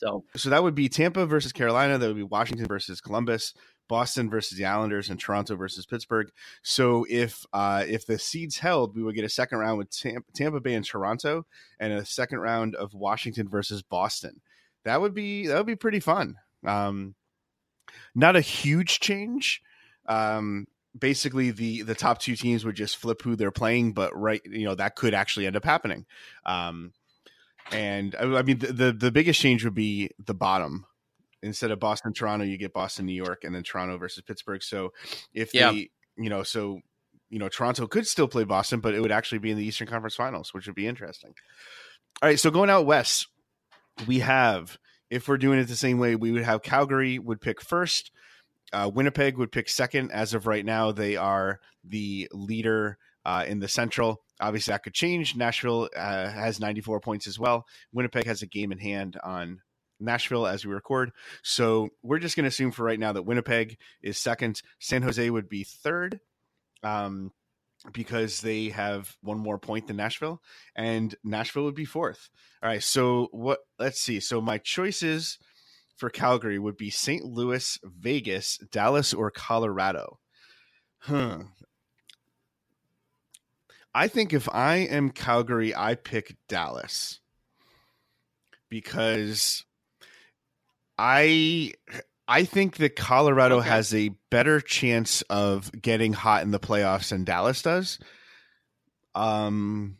So So that would be Tampa versus Carolina. That would be Washington versus Columbus, Boston versus the Islanders, and Toronto versus Pittsburgh. So if uh, if the seeds held, we would get a second round with Tampa, Tampa Bay and Toronto, and a second round of Washington versus Boston. That would be that would be pretty fun. Um, not a huge change. Um, basically, the the top two teams would just flip who they're playing, but right, you know that could actually end up happening. Um, and I, I mean, the, the the biggest change would be the bottom. Instead of Boston, Toronto, you get Boston, New York, and then Toronto versus Pittsburgh. So if Yeah. they, you know, so you know, Toronto could still play Boston, but it would actually be in the Eastern Conference Finals, which would be interesting. All right, so going out west, we have if we're doing it the same way, we would have Calgary would pick first, uh, Winnipeg would pick second. As of right now, they are the leader uh, in the Central. Obviously, that could change. Nashville uh, has 94 points as well. Winnipeg has a game in hand on Nashville as we record. So we're just going to assume for right now that Winnipeg is second. San Jose would be third. Um, because they have one more point than Nashville, and Nashville would be fourth. All right, so what? Let's see. So my choices for Calgary would be St. Louis, Vegas, Dallas, or Colorado. Huh. I think if I am Calgary, I pick Dallas because I I think that Colorado Okay. has a better chance of getting hot in the playoffs than Dallas does. Um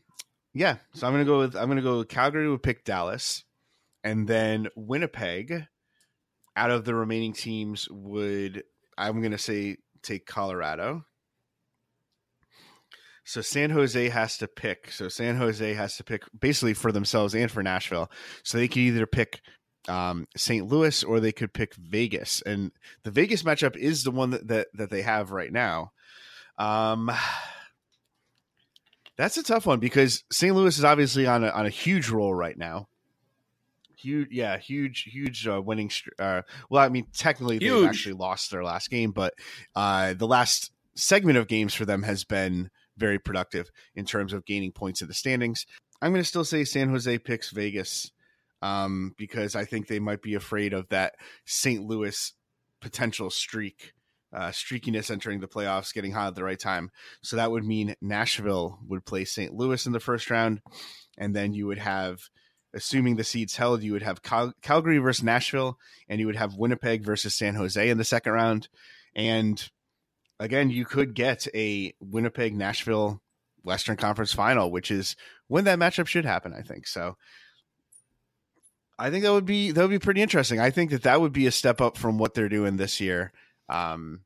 yeah, so I'm gonna go with I'm gonna go with Calgary would pick Dallas, and then Winnipeg. Out of the remaining teams, would I'm gonna say take Colorado. So San Jose has to pick. So San Jose has to pick basically for themselves and for Nashville. So they could either pick um, St. Louis or they could pick Vegas. And the Vegas matchup is the one that that, that they have right now. Um, that's a tough one because St. Louis is obviously on a on a huge roll right now. Huge, yeah, huge, huge uh, winning. Uh, well, I mean, technically they've Huge. actually lost their last game, but uh, the last segment of games for them has been very productive in terms of gaining points in the standings. I'm going to still say San Jose picks Vegas um, because I think they might be afraid of that St. Louis potential streak, uh, streakiness entering the playoffs, getting hot at the right time. So that would mean Nashville would play St. Louis in the first round, and then you would have, assuming the seeds held, you would have Cal- Calgary versus Nashville, and you would have Winnipeg versus San Jose in the second round, and again, you could get a Winnipeg Nashville Western Conference final, which is when that matchup should happen. I think so. I think that would be that would be pretty interesting. I think that that would be a step up from what they're doing this year. Um,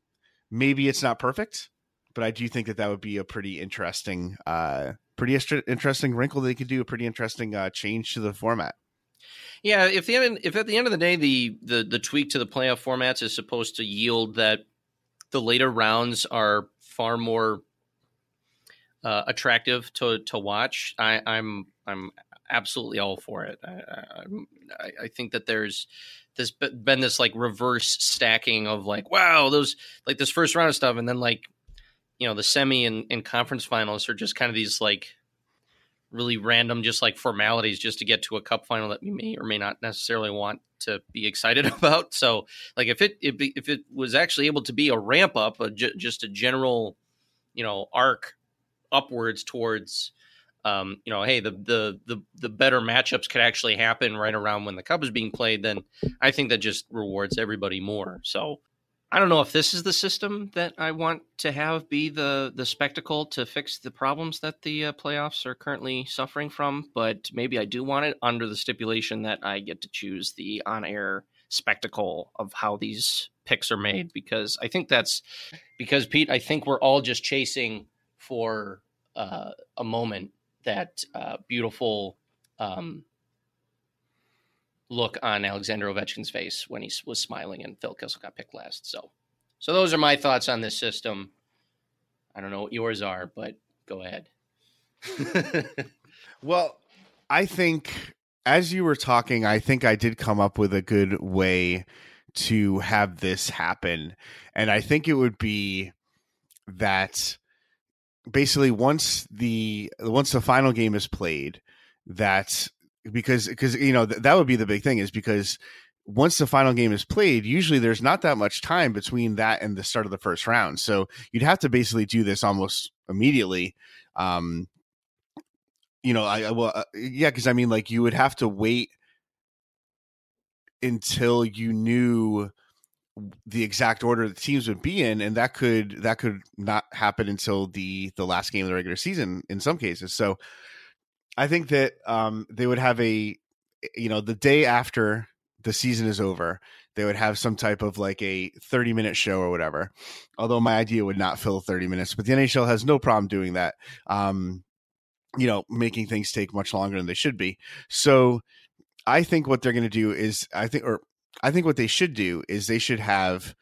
maybe it's not perfect, but I do think that that would be a pretty interesting, uh, pretty inter- interesting wrinkle they could do. A pretty interesting uh, change to the format. Yeah, if the end, if at the end of the day the, the the tweak to the playoff formats is supposed to yield that the later rounds are far more uh, attractive to to watch, I, I'm I'm absolutely all for it. I, I, I, think that there's there's be- been this like reverse stacking of like wow those like this first round of stuff, and then like you know the semi and, and conference finals are just kind of these like really random, just like formalities, just to get to a cup final that we may or may not necessarily want to be excited about. So, like if it if, if it was actually able to be a ramp up, a, just a general, you know, arc upwards towards, um, you know, hey, the the the the better matchups could actually happen right around when the cup is being played. Then I think that just rewards everybody more. So. I don't know if this is the system that I want to have be the the spectacle to fix the problems that the uh, playoffs are currently suffering from, but maybe I do want it under the stipulation that I get to choose the on air spectacle of how these picks are made because I think that's because Pete, I think we're all just chasing for uh, a moment that uh, beautiful um, look on Alexander Ovechkin's face when he was smiling and Phil Kessel got picked last. So, so those are my thoughts on this system. I don't know what yours are, but go ahead. Well, I think as you were talking, I think I did come up with a good way to have this happen. And I think it would be that basically once the once the final game is played, that because because you know th- that would be the big thing is because once the final game is played, usually there's not that much time between that and the start of the first round. So you'd have to basically do this almost immediately. Um, you know, I, I well, uh, yeah, because I mean, like you would have to wait until you knew the exact order the teams would be in and that could that could not happen until the the last game of the regular season in some cases so i think that um they would have a you know the day after the season is over they would have some type of like a 30 minute show or whatever. Although my idea would not fill 30 minutes but the nhl has no problem doing that um you know making things take much longer than they should be. So i think what they're going to do is i think or I think what they should do is they should have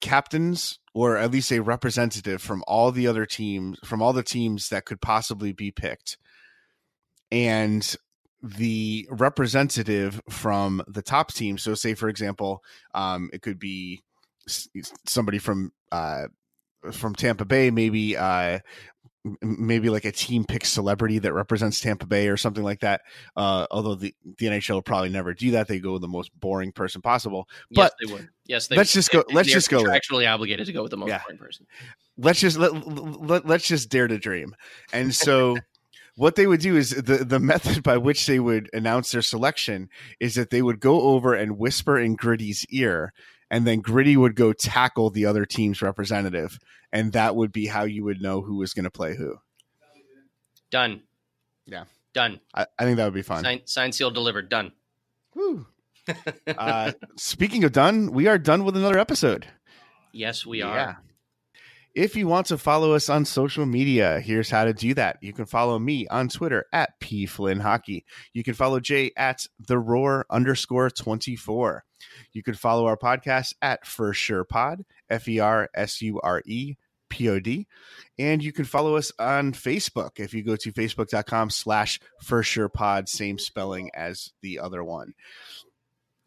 captains or at least a representative from all the other teams from all the teams that could possibly be picked and the representative from the top team so say for example um, it could be somebody from uh, from Tampa Bay maybe uh, maybe like a team pick celebrity that represents Tampa Bay or something like that. Uh, although the, the NHL will probably never do that. They go with the most boring person possible. But yes, they would. Yes, they let's would. just go. They- let's just go. Actually obligated to go with the most Yeah. boring person. Let's just let, let let's just dare to dream. And so. What they would do is the, the method by which they would announce their selection is that they would go over and whisper in Gritty's ear, and then Gritty would go tackle the other team's representative, and that would be how you would know who was going to play who. Done. Yeah. Done. I, I think that would be fun. Sign, sign, seal, delivered. Done. Woo. uh, speaking of done, we are done with another episode. Yes, we are. If you want to follow us on social media, here's how to do that. You can follow me on Twitter at P Flynn Hockey. You can follow Jay at the roar underscore 24. You can follow our podcast at For Sure Pod, F E R S U R E P O D. And you can follow us on Facebook if you go to facebook.com slash For Sure Pod, same spelling as the other one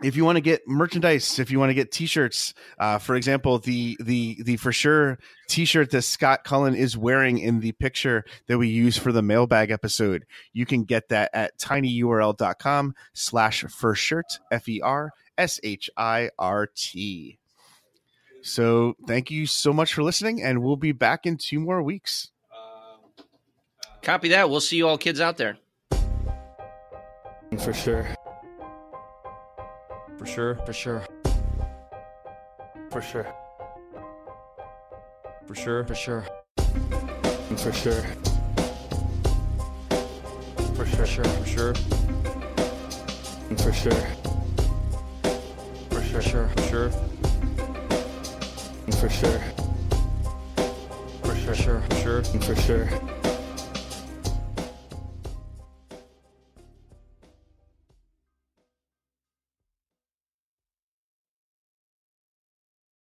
if you want to get merchandise, if you want to get T-shirts, uh, for example, the the the for sure T-shirt that Scott Cullen is wearing in the picture that we use for the mailbag episode, you can get that at tinyurl.com slash for shirt F E R S H I R T. So thank you so much for listening, and we'll be back in two more weeks. Copy that. We'll see you all kids out there. For sure. For sure. For sure. For sure. For sure. For sure. For sure. For sure. For sure. For sure. For sure. For sure. For sure. For sure. For For sure. sure. For sure. For sure.